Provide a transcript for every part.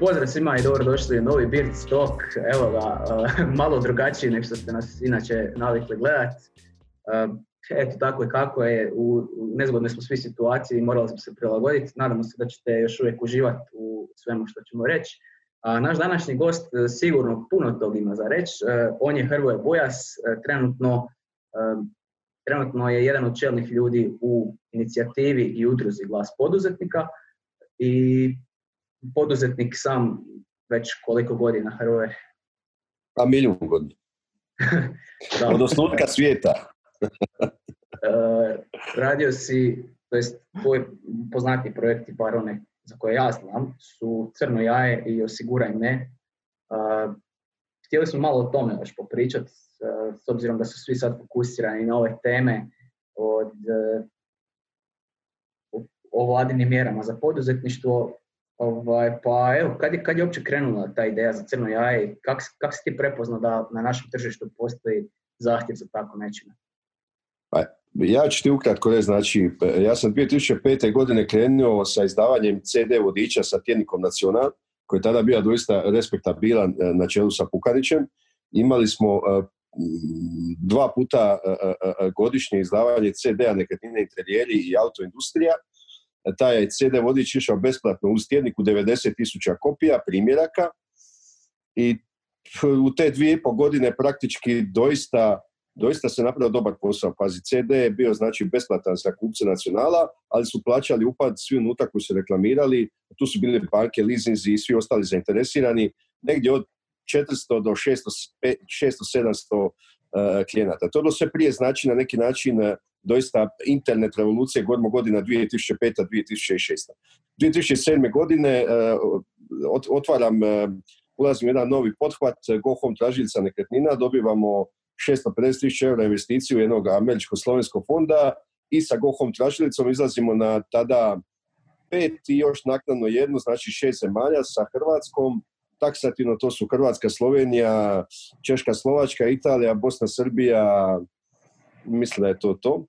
Pozdrav svima i dobrodošli u novi Beard Stock. Evo ga, malo drugačiji nego što ste nas inače navikli gledati. Eto tako i kako je, u, nezgodnoj smo svi situaciji morali smo se prilagoditi. Nadamo se da ćete još uvijek uživati u svemu što ćemo reći. A naš današnji gost e, sigurno puno tog ima za reći. On je Hrvoje Bojas, trenutno, trenutno je jedan od čelnih ljudi u inicijativi i udruzi Glas poduzetnika i poduzetnik sam već koliko godina Hrvoje? Pa milijun godina. Od osnutka svijeta. radio si, to jest tvoj poznati projekti, bar one za koje ja znam, su Crno jaje i Osiguraj me. htjeli smo malo o tome još popričati, s obzirom da su svi sad fokusirani na ove teme od o vladinim mjerama za poduzetništvo. Ovaj, pa evo, kad je, kad je uopće krenula ta ideja za crno jaje? Kako kak si ti prepoznao da na našem tržištu postoji zahtjev za tako nečime? Pa, ja ću ti ukratko reći, znači, ja sam 2005. godine krenuo sa izdavanjem CD vodiča sa tjednikom Nacional, koji je tada bio doista respektabilan e, na čelu sa Pukanićem. Imali smo dva puta e, godišnje izdavanje CD-a nekretnine interijeri i autoindustrija. Taj je CD vodič išao besplatno uz tjednik u 90.000 kopija, primjeraka i u te dvije i po godine praktički doista doista se napravio dobar posao. Pazi, CD je bio znači besplatan za kupce nacionala, ali su plaćali upad svi unutra koji su reklamirali, tu su bili banke, leasinzi i svi ostali zainteresirani, negdje od 400 do 600-700 uh, klijenata. To je sve prije znači na neki način uh, doista internet revolucije godimo godina 2005-2006. 2007. godine uh, otvaram, ulazim u jedan novi pothvat, Go Home tražilica nekretnina, dobivamo 650 tisuća eura investiciju jednog američko-slovenskog fonda i sa Gohom tražilicom izlazimo na tada pet i još naknadno jednu, znači šest zemalja sa Hrvatskom, taksativno to su Hrvatska, Slovenija, Češka, Slovačka, Italija, Bosna, Srbija, mislim da je to to.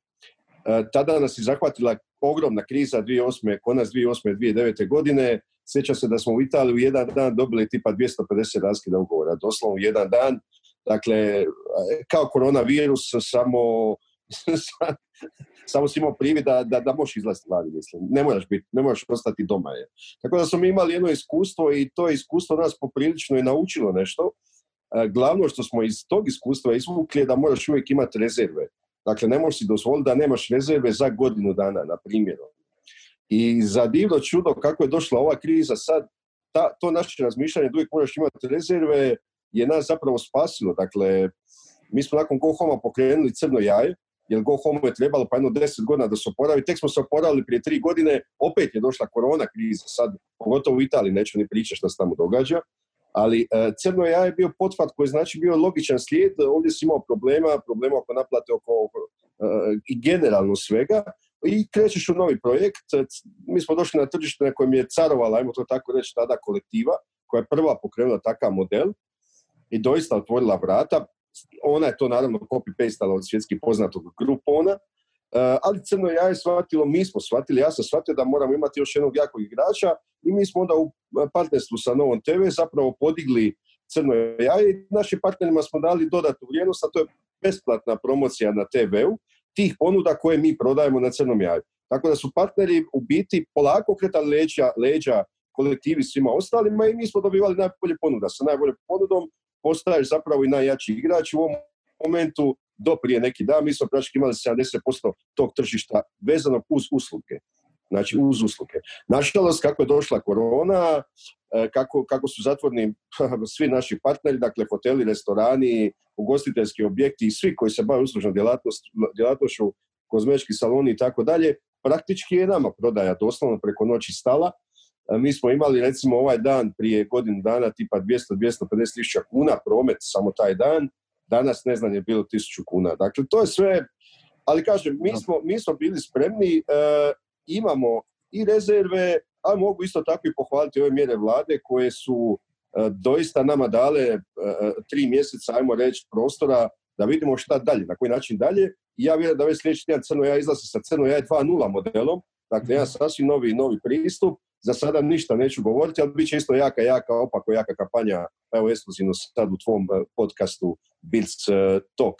E, tada nas je zahvatila ogromna kriza 2008. konac 2008. 2009. godine. Sjeća se da smo u Italiji u jedan dan dobili tipa 250 raskida ugovora, doslovno jedan dan Dakle, kao koronavirus, samo, samo si imao privid da, da, da možeš izlaziti vani, mislim. Ne moraš, biti, ne moraš ostati doma. Je. Tako da smo imali jedno iskustvo i to iskustvo nas poprilično je naučilo nešto. E, glavno što smo iz tog iskustva izvukli je da moraš uvijek imati rezerve. Dakle, ne možeš si dozvoliti da nemaš rezerve za godinu dana, na primjer. I za divno čudo kako je došla ova kriza sad, ta, to naše razmišljanje da uvijek moraš imati rezerve, je nas zapravo spasilo. Dakle, mi smo nakon Go Home pokrenuli crno jaje, jer Go Home je trebalo pa jedno deset godina da se oporavi. Tek smo se oporavili prije tri godine, opet je došla korona kriza, sad pogotovo u Italiji, neću ni pričati što se tamo događa. Ali uh, crno jaje je bio potvat koji je znači bio logičan slijed, ovdje si imao problema, problema oko naplate, oko, uh, i generalno svega, i krećeš u novi projekt. Mi smo došli na tržište na kojem je carovala, ajmo to tako reći, tada kolektiva, koja je prva pokrenula takav model i doista otvorila vrata. Ona je to naravno copy-pastala od svjetski poznatog Groupona, Uh, ali Crno jaje shvatilo, mi smo shvatili, ja sam shvatio da moramo imati još jednog jakog igrača i mi smo onda u partnerstvu sa Novom TV zapravo podigli Crno jaje i našim partnerima smo dali dodatnu vrijednost, a to je besplatna promocija na TV-u tih ponuda koje mi prodajemo na Crnom jaju. Tako da su partneri u biti polako kretali leđa, leđa kolektivi svima ostalima i mi smo dobivali najbolje ponuda. Sa najboljom ponudom postaješ zapravo i najjači igrač u ovom momentu do prije neki dan. Mi smo praktički imali 70% tog tržišta vezano uz usluge. Znači uz usluge. Nažalost, kako je došla korona, e, kako, kako su zatvorni svi naši partneri, dakle hoteli, restorani, ugostiteljski objekti i svi koji se bave uslužnom djelatnošću, kozmetički saloni i tako dalje, praktički je nama prodaja doslovno preko noći stala mi smo imali recimo ovaj dan prije godinu dana tipa 200-250 tisuća kuna promet samo taj dan, danas ne znam je bilo tisuću kuna. Dakle, to je sve, ali kažem, mi smo, mi smo bili spremni, e, imamo i rezerve, a mogu isto tako i pohvaliti ove mjere vlade koje su e, doista nama dale e, tri mjeseca, ajmo reći, prostora da vidimo šta dalje, na koji način dalje. Ja vjerujem da već sljedeći tjedan Crno ja izlazi sa Crno ja 2.0 modelom, dakle jedan sasvim novi, novi pristup, za sada ništa neću govoriti, ali bit će isto jaka, jaka, opako jaka kampanja, evo ekskluzivno sad u tvom e, podcastu Bills e, Talk.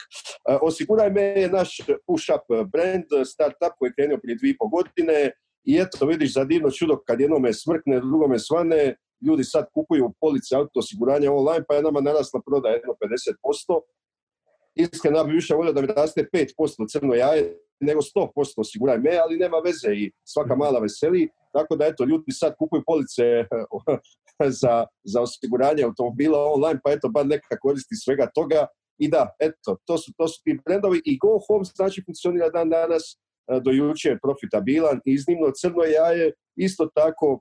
E, osiguraj me je naš push-up brand, startup koji je krenuo prije dvije po godine i eto vidiš za divno čudo kad jednome smrkne, drugome svane, ljudi sad kupuju police auto osiguranja online, pa je nama narasla prodaja jedno 50%. Iskreno, ja bi više volio da mi raste 5% crno jaje, nego 100% osiguraj me, ali nema veze i svaka mala veseli. Tako da, eto, ljudi sad kupuju police za, za osiguranje automobila online, pa eto, bar neka koristi svega toga. I da, eto, to su, to su ti brendovi i Go Home znači funkcionira dan danas, e, do jučer profitabilan, iznimno crno jaje, isto tako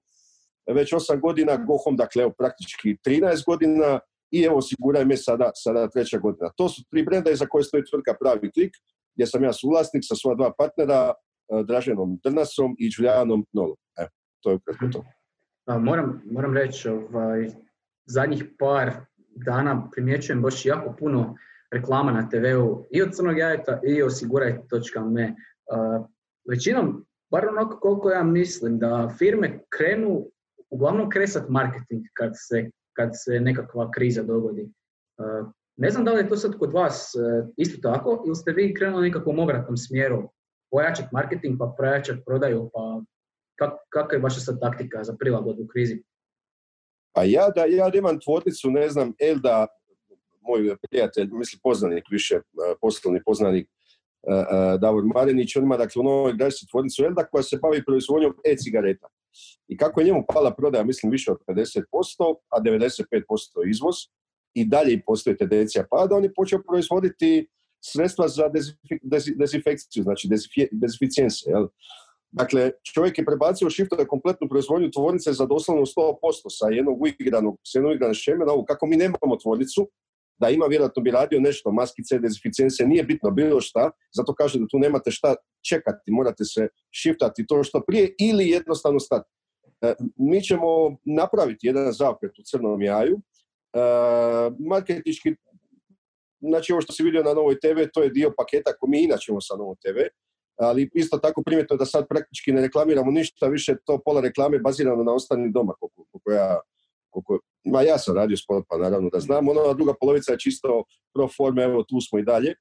već 8 godina, Go Home, dakle, evo, praktički 13 godina i evo, osiguraj me sada, sada treća godina. To su tri brenda za koje stoji tvrtka Pravi klik, gdje sam ja suvlasnik sa svoja dva partnera, Draženom Drnasom i Đuljanom Nolom. Evo, to je ukratko to. Moram, moram reći, ovaj, zadnjih par dana primjećujem baš jako puno reklama na TV-u i od Crnog jajeta i osiguraj.me. Većinom, bar onako koliko ja mislim, da firme krenu uglavnom kresat marketing kad se, kad se nekakva kriza dogodi. Ne znam da li je to sad kod vas e, isto tako ili ste vi krenuli nekakvom obratnom smjeru pojačati marketing pa pojačati prodaju pa kak, kakva je vaša sad taktika za prilagodbu krizi? Pa ja da, ja imam tvornicu, ne znam, Elda, moj prijatelj, mislim poznanik više, e, poslovni poznanik, e, Davor Marinić, on ima dakle u Novoj Gradišci tvornicu Elda koja se bavi proizvodnjom e-cigareta. I kako je njemu pala prodaja, mislim, više od 50%, a 95% izvoz, i dalje postoji tendencija pada, on je počeo proizvoditi sredstva za dezinfekciju, znači dezinficijense. Dakle, čovjek je prebacio shiftove kompletnu proizvodnju tvornice za doslovno 100% sa jednog uigranog, s jednog uigrane šeme na ovu. Kako mi nemamo tvornicu, da ima, vjerojatno bi radio nešto, maskice, dezinficijense, nije bitno bilo šta, zato kaže da tu nemate šta čekati, morate se shiftati to što prije ili jednostavno stati. E, mi ćemo napraviti jedan zaokret u crnom jaju, Uh, marketički, znači ovo što si vidio na Novoj TV, to je dio paketa koji mi inače imamo sa Novoj TV, ali isto tako primjetno da sad praktički ne reklamiramo ništa, više to pola reklame bazirano na ostani doma, koliko, ja, koliko, ma ja sam radio sport, pa naravno da znam, ona druga polovica je čisto pro forme, evo tu smo i dalje,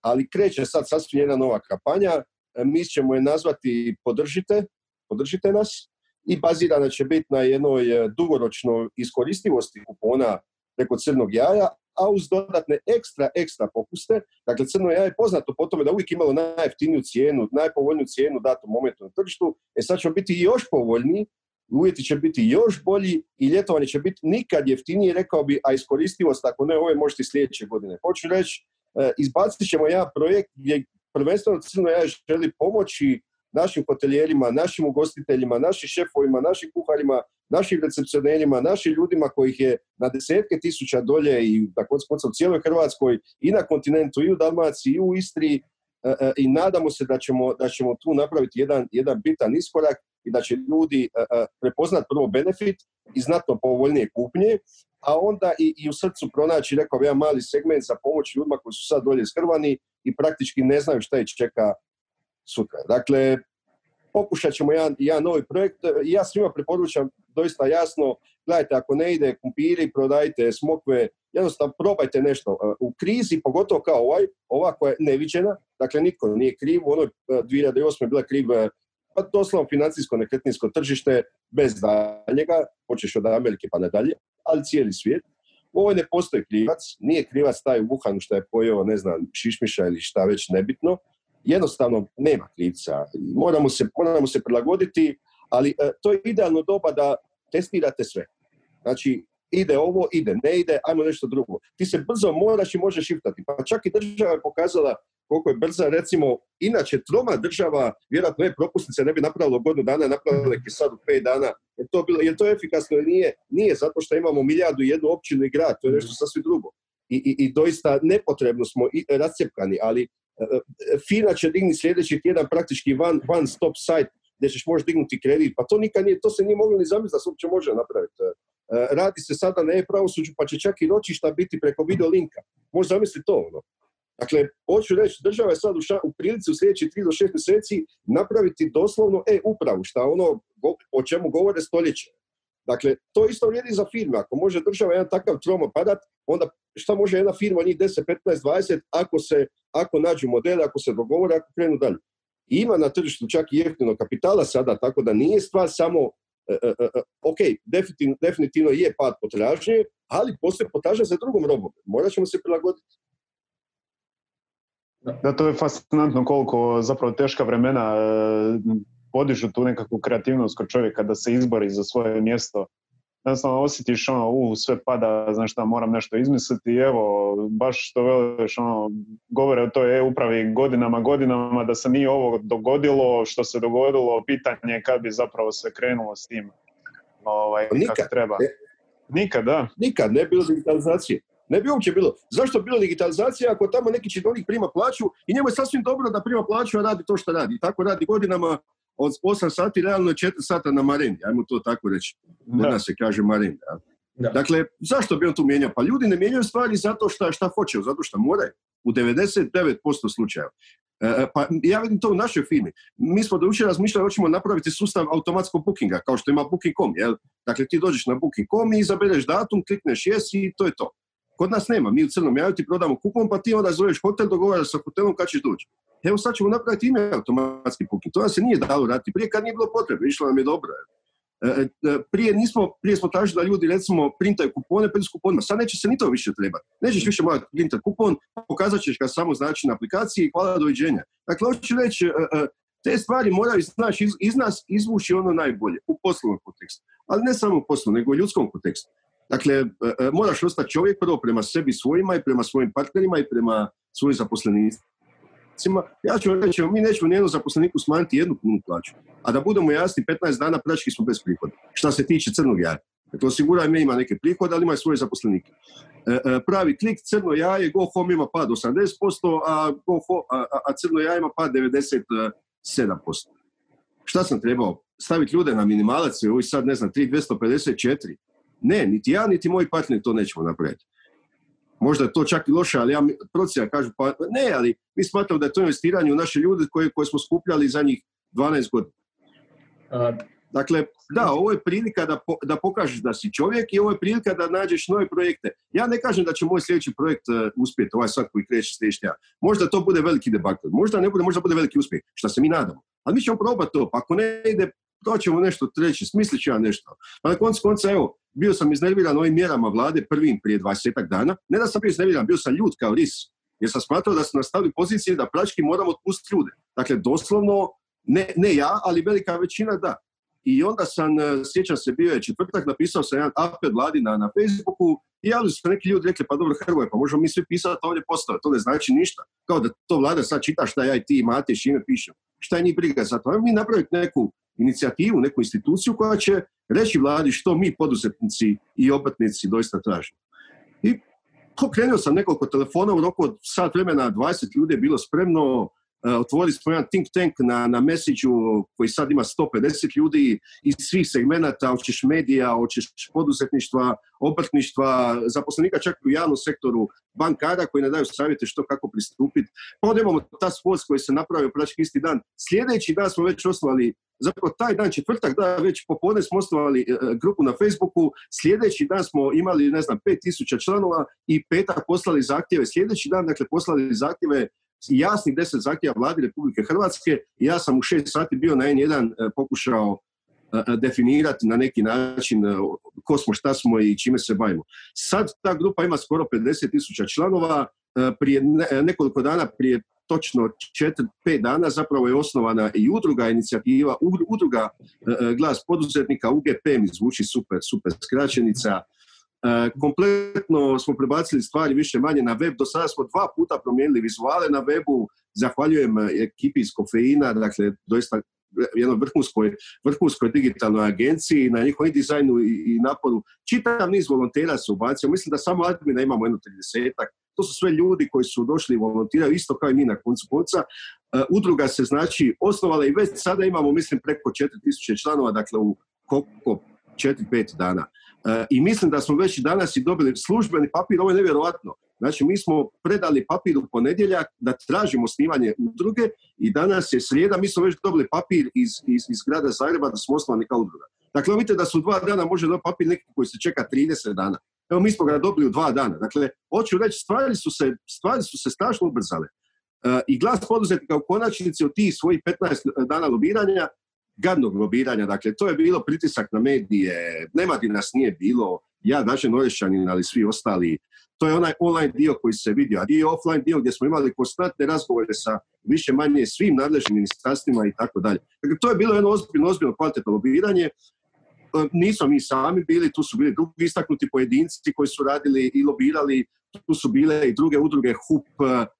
ali kreće sad sasvim jedna nova kampanja, e, mi ćemo je nazvati Podržite, podržite nas, i bazirana će biti na jednoj e, dugoročnoj iskoristivosti kupona preko crnog jaja, a uz dodatne ekstra, ekstra popuste. Dakle, crno jaje je poznato po tome da uvijek imalo najjeftiniju cijenu, najpovoljniju cijenu u datom momentu na tržištu. E sad ćemo biti još povoljniji, uvjeti će biti još bolji i ljetovanje će biti nikad jeftinije, rekao bi, a iskoristivost, ako ne ove, možete sljedeće godine. Hoću reći, e, izbacit ćemo jedan projekt gdje prvenstveno crno jaje želi pomoći našim hotelijerima, našim ugostiteljima, našim šefovima, našim kuharima, našim recepcionerima, našim ljudima kojih je na desetke tisuća dolje i na koncu u cijeloj Hrvatskoj i na kontinentu i u Dalmaciji i u Istri e, e, i nadamo se da ćemo, da ćemo tu napraviti jedan, jedan bitan iskorak i da će ljudi e, prepoznati prvo benefit i znatno povoljnije kupnje, a onda i, i u srcu pronaći, rekao jedan mali segment za pomoć ljudima koji su sad dolje skrvani i praktički ne znaju šta ih čeka sutra. Dakle, pokušat ćemo jedan, jedan novi projekt. Ja svima preporučam doista jasno, gledajte, ako ne ide kumpiri, prodajte smokve, jednostavno probajte nešto. U krizi, pogotovo kao ovaj, ova koja je neviđena, dakle nitko nije kriv, u onoj 2008. je bila kriv pa doslovno financijsko nekretninsko tržište bez daljega, počeš od Amerike pa nadalje, ali cijeli svijet. U ovoj ne postoji krivac, nije krivac taj u Wuhanu što je pojeo, ne znam, šišmiša ili šta već nebitno, jednostavno nema krivca. Moramo se, moramo se prilagoditi, ali e, to je idealno doba da testirate sve. Znači, ide ovo, ide, ne ide, ajmo nešto drugo. Ti se brzo moraš i možeš shiftati. Pa čak i država je pokazala koliko je brza, recimo, inače troma država, vjerojatno je propusnice, ne bi napravilo godinu dana, napravila ih sad u pet dana. Je to, bilo, je to efikasno ili nije? Nije, zato što imamo milijardu i jednu općinu i grad, to je nešto sasvim drugo. I, i, i doista nepotrebno smo i rascepkani, ali FINA će dignuti sljedeći tjedan praktički one, one stop site gdje ćeš možeš dignuti kredit. Pa to nikad nije, to se nije moglo ni zamisliti da se uopće može napraviti. E, radi se sada na e-pravosuđu, pa će čak i ročišta biti preko video linka. Možeš zamisliti to. Ono. Dakle, hoću reći, država je sad u, u prilici u sljedećih 3 do 6 mjeseci napraviti doslovno e-upravu, šta ono o čemu govore stoljeće. Dakle, to isto vrijedi za firme. Ako može država jedan takav trom padat, onda šta može jedna firma, njih 10, 15, 20, ako, se, ako nađu modele, ako se dogovore, ako krenu dalje. ima na tržištu čak i jeftino kapitala sada, tako da nije stvar samo E, e, e, ok, definitivno, definitivno je pad potražnje, ali postoji potražnja za drugom robom. Morat ćemo se prilagoditi. Da, to je fascinantno koliko zapravo teška vremena podižu tu nekakvu kreativnost kod čovjeka da se izbori za svoje mjesto jednostavno osjetiš ono, u, sve pada, znaš šta, moram nešto izmisliti i evo, baš što veliš, ono, govore o toj e-upravi godinama, godinama, da se nije ovo dogodilo, što se dogodilo, pitanje kad bi zapravo sve krenulo s tim, ovaj, Nikad. kako treba. Nikad, da. Nikad, ne bilo digitalizacije. Ne bi uopće bilo. Zašto bilo digitalizacija ako tamo neki činovnik prima plaću i njemu je sasvim dobro da prima plaću, a radi to što radi. Tako radi godinama od 8 sati realno 4 sata na marendi, ajmo to tako reći. Kod nas se kaže marendi. Dakle, zašto bi on tu mijenjao? Pa ljudi ne mijenjaju stvari zato što šta hoće, zato što moraju. U 99% slučajeva. E, e, pa ja vidim to u našoj firmi. Mi smo do jučer razmišljali da ćemo napraviti sustav automatskog bookinga, kao što ima Booking.com. Jel? Dakle, ti dođeš na Booking.com i izabereš datum, klikneš yes i to je to. Kod nas nema. Mi u crnom jaju ti prodamo kupon, pa ti onda zoveš hotel, dogovaraš sa hotelom kad ćeš doći. Evo sad ćemo napraviti ime automatski booking. To nam se nije dalo raditi. Prije kad nije bilo potrebe, išlo nam je dobro. E, e, e, prije, nismo, prije smo tražili da ljudi recimo printaju kupone, s kuponima. Sad neće se ni to više trebati. Nećeš više morati printati kupon, pokazat ćeš ga samo znači na aplikaciji i hvala doviđenja. Dakle, hoću reći, te stvari moraju znaš, iz, iz, nas izvući ono najbolje u poslovnom kontekstu. Ali ne samo u poslovnom, nego u ljudskom kontekstu. Dakle, moraš ostati čovjek prvo prema sebi svojima i prema svojim partnerima i prema svojim zaposlenicima ja ću reći, mi nećemo nijednom zaposleniku smanjiti jednu punu plaću. A da budemo jasni, 15 dana prački smo bez prihoda. Šta se tiče crnog jaja. Dakle, osiguraj me ima neke prihode, ali ima i svoje zaposlenike. E, e, pravi klik, crno jaje, go home ima pad 80%, a, go a, a crno jaje ima pad 97%. Šta sam trebao? Staviti ljude na minimalac, ovi sad, ne znam, 3254? Ne, niti ja, niti moji partneri to nećemo napraviti. Možda je to čak i loše, ali ja procjena kažu, pa ne, ali mi smatramo da je to investiranje u naše ljude koje, koje smo skupljali za njih 12 godina. Dakle, da, ovo je prilika da, da pokažeš da si čovjek i ovo je prilika da nađeš nove projekte. Ja ne kažem da će moj sljedeći projekt uh, uspjeti, ovaj sad koji kreće sljedeći Možda to bude veliki debakl, možda ne bude, možda bude veliki uspjeh, što se mi nadamo. Ali mi ćemo probati to, pa ako ne ide, to ćemo nešto treći, smislit ću ja nešto. Pa na koncu konca, evo, bio sam iznerviran ovim mjerama vlade prvim prije 20 dana. Ne da sam bio iznerviran, bio sam ljud kao ris. Jer sam smatrao da su nastavili pozicije da prački moramo otpustiti ljude. Dakle, doslovno, ne, ne ja, ali velika većina da. I onda sam, e, sjećam se, bio je četvrtak, napisao sam jedan apel vladi na, na Facebooku i javili su neki ljudi rekli, pa dobro Hrvoje, pa možemo mi svi pisati ovdje postave, to ne znači ništa. Kao da to vlada sad čita šta ja i ti imate i ime pišem. Šta je njih briga za to? mi napraviti neku inicijativu, neku instituciju koja će reći vladi što mi poduzetnici i obrtnici doista tražimo. I pokrenuo sam nekoliko telefona u roku od sat vremena, 20 ljudi je bilo spremno, otvorili smo jedan think tank na, na mesiću koji sad ima 150 ljudi iz svih segmenata, hoćeš medija, hoćeš poduzetništva, obrtništva, zaposlenika čak u javnom sektoru, bankara koji ne daju savjete što kako pristupiti. Pa onda imamo ta force koji se napravio praktički isti dan. Sljedeći dan smo već osnovali, zapravo taj dan, četvrtak, da, već popodne smo osnovali e, grupu na Facebooku, sljedeći dan smo imali, ne znam, 5000 članova i petak poslali zahtjeve. Sljedeći dan, dakle, poslali zahtjeve jasnih deset zahtjeva vladi Republike Hrvatske. Ja sam u šest sati bio na N1 e, pokušao e, e, definirati na neki način ko smo, šta smo i čime se bavimo. Sad ta grupa ima skoro 50 tisuća članova, prije nekoliko dana, prije točno 4-5 dana zapravo je osnovana i udruga inicijativa, udruga glas poduzetnika, UGP mi zvuči super, super skraćenica, kompletno smo prebacili stvari više manje na web. Do sada smo dva puta promijenili vizuale na webu. Zahvaljujem e, ekipi iz Kofeina, dakle, doista jednoj vrhunskoj, vrhunskoj digitalnoj agenciji, na njihovom dizajnu i, i naporu. Čitav niz volontera se ubacio. Mislim da samo admina imamo jedno 30 To su sve ljudi koji su došli i volontiraju, isto kao i mi na koncu konca. Uh, udruga se znači osnovala i već sada imamo, mislim, preko 4000 članova, dakle u koliko 4-5 dana. E, I mislim da smo već danas i dobili službeni papir, ovo je nevjerojatno. Znači, mi smo predali papir u ponedjeljak da tražimo snimanje udruge i danas je srijeda, mi smo već dobili papir iz, iz, iz grada Zagreba da smo osnovani kao udruga. Dakle, vidite da su dva dana može dobiti papir neki koji se čeka 30 dana. Evo, mi smo ga dobili u dva dana. Dakle, hoću reći, stvari su se, stvari su se strašno ubrzale. E, I glas poduzetnika u konačnici od tih svojih 15 dana lobiranja, gadnog lobiranja, dakle, to je bilo pritisak na medije, nema ti nas nije bilo, ja, naše Norešćanin, ali svi ostali, to je onaj online dio koji se vidio, a dio offline dio gdje smo imali konstantne razgovore sa više manje svim nadležnim ministarstvima i tako dalje. Dakle, to je bilo jedno ozbiljno, ozbiljno kvalitetno lobiranje. E, nismo mi sami bili, tu su bili drugi istaknuti pojedinci koji su radili i lobirali, tu su bile i druge udruge HUP,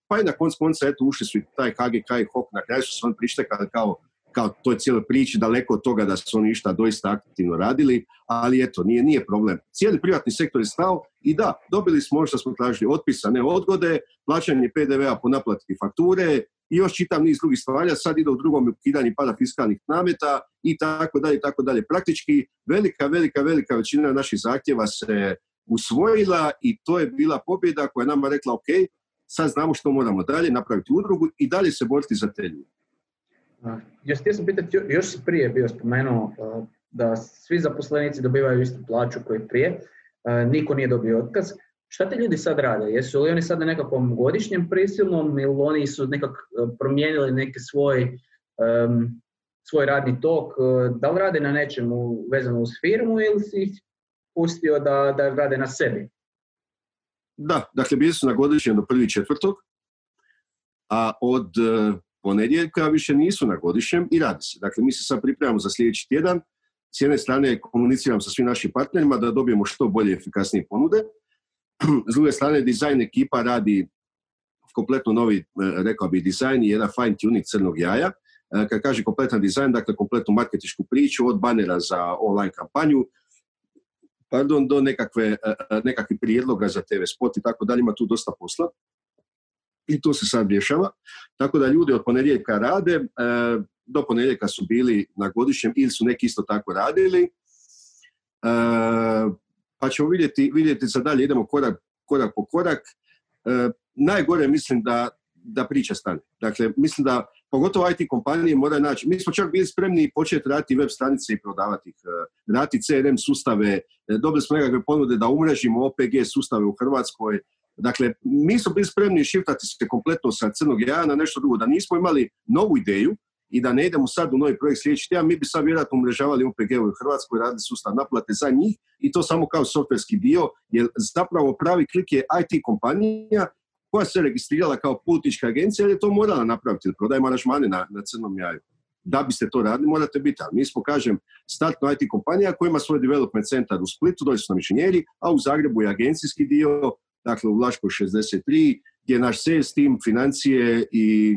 pa i na konc konca eto ušli su i taj HGK i HOK, na kraju su se on prištekali kao kao toj cijeloj priči daleko od toga da su oni išta doista aktivno radili, ali eto, nije, nije problem. Cijeli privatni sektor je stao i da, dobili smo ono što smo tražili, otpisane odgode, plaćanje PDV-a po naplati fakture i još čitav niz drugih stvari, sad ide u drugom ukidanju pada fiskalnih nameta i tako dalje, tako dalje. Praktički velika, velika, velika većina naših zahtjeva se usvojila i to je bila pobjeda koja je nama rekla ok, sad znamo što moramo dalje, napraviti udrugu i dalje se boriti za te ljude. Još htio sam pitati, još si prije bio spomenuo da svi zaposlenici dobivaju istu plaću koji prije, niko nije dobio otkaz. Šta te ljudi sad rade? Jesu li oni sad na nekakvom godišnjem prisilnom ili oni su nekak promijenili neki svoj, svoj radni tok? Da li rade na nečemu vezano uz firmu ili si ih pustio da, da rade na sebi? Da, dakle bili su na godišnjem do prvi četvrtog, a od ponedjeljka više nisu na godišnjem i radi se. Dakle, mi se sad pripremamo za sljedeći tjedan. S jedne strane komuniciram sa svim našim partnerima da dobijemo što bolje efikasnije ponude. S druge strane, dizajn ekipa radi kompletno novi, e, rekao bi, dizajn i jedan fine tuning crnog jaja. E, kad kaže kompletan dizajn, dakle kompletnu marketičku priču, od banera za online kampanju, pardon, do nekakve, e, nekakvih prijedloga za TV spot i tako dalje, ima tu dosta posla i to se sad rješava. Tako da ljudi od ponedjeljka rade, e, do ponedjeljka su bili na godišnjem ili su neki isto tako radili. E, pa ćemo vidjeti, vidjeti za dalje, idemo korak, korak po korak. E, najgore mislim da, da priča stane. Dakle, mislim da pogotovo IT kompanije moraju naći. Mi smo čak bili spremni početi raditi web stranice i prodavati ih, raditi CRM sustave, dobili smo nekakve ponude da umrežimo OPG sustave u Hrvatskoj, Dakle, mi smo bili spremni šiftati se kompletno sa crnog jaja na nešto drugo. Da nismo imali novu ideju i da ne idemo sad u novi projekt sljedeći tjedan, mi bi sad vjerojatno umrežavali OPG u Hrvatskoj, radili sustav naplate za njih i to samo kao softverski dio, jer zapravo pravi klik je IT kompanija koja se registrirala kao politička agencija, jer je to morala napraviti, prodaje aranžmane na, na crnom jaju. Da biste to radili, morate biti. Ali mi smo, kažem, startno IT kompanija koja ima svoj development centar u Splitu, dođe su nam inženjeri, a u Zagrebu je agencijski dio, dakle u Vlaškoj 63, gdje je naš sales tim, financije i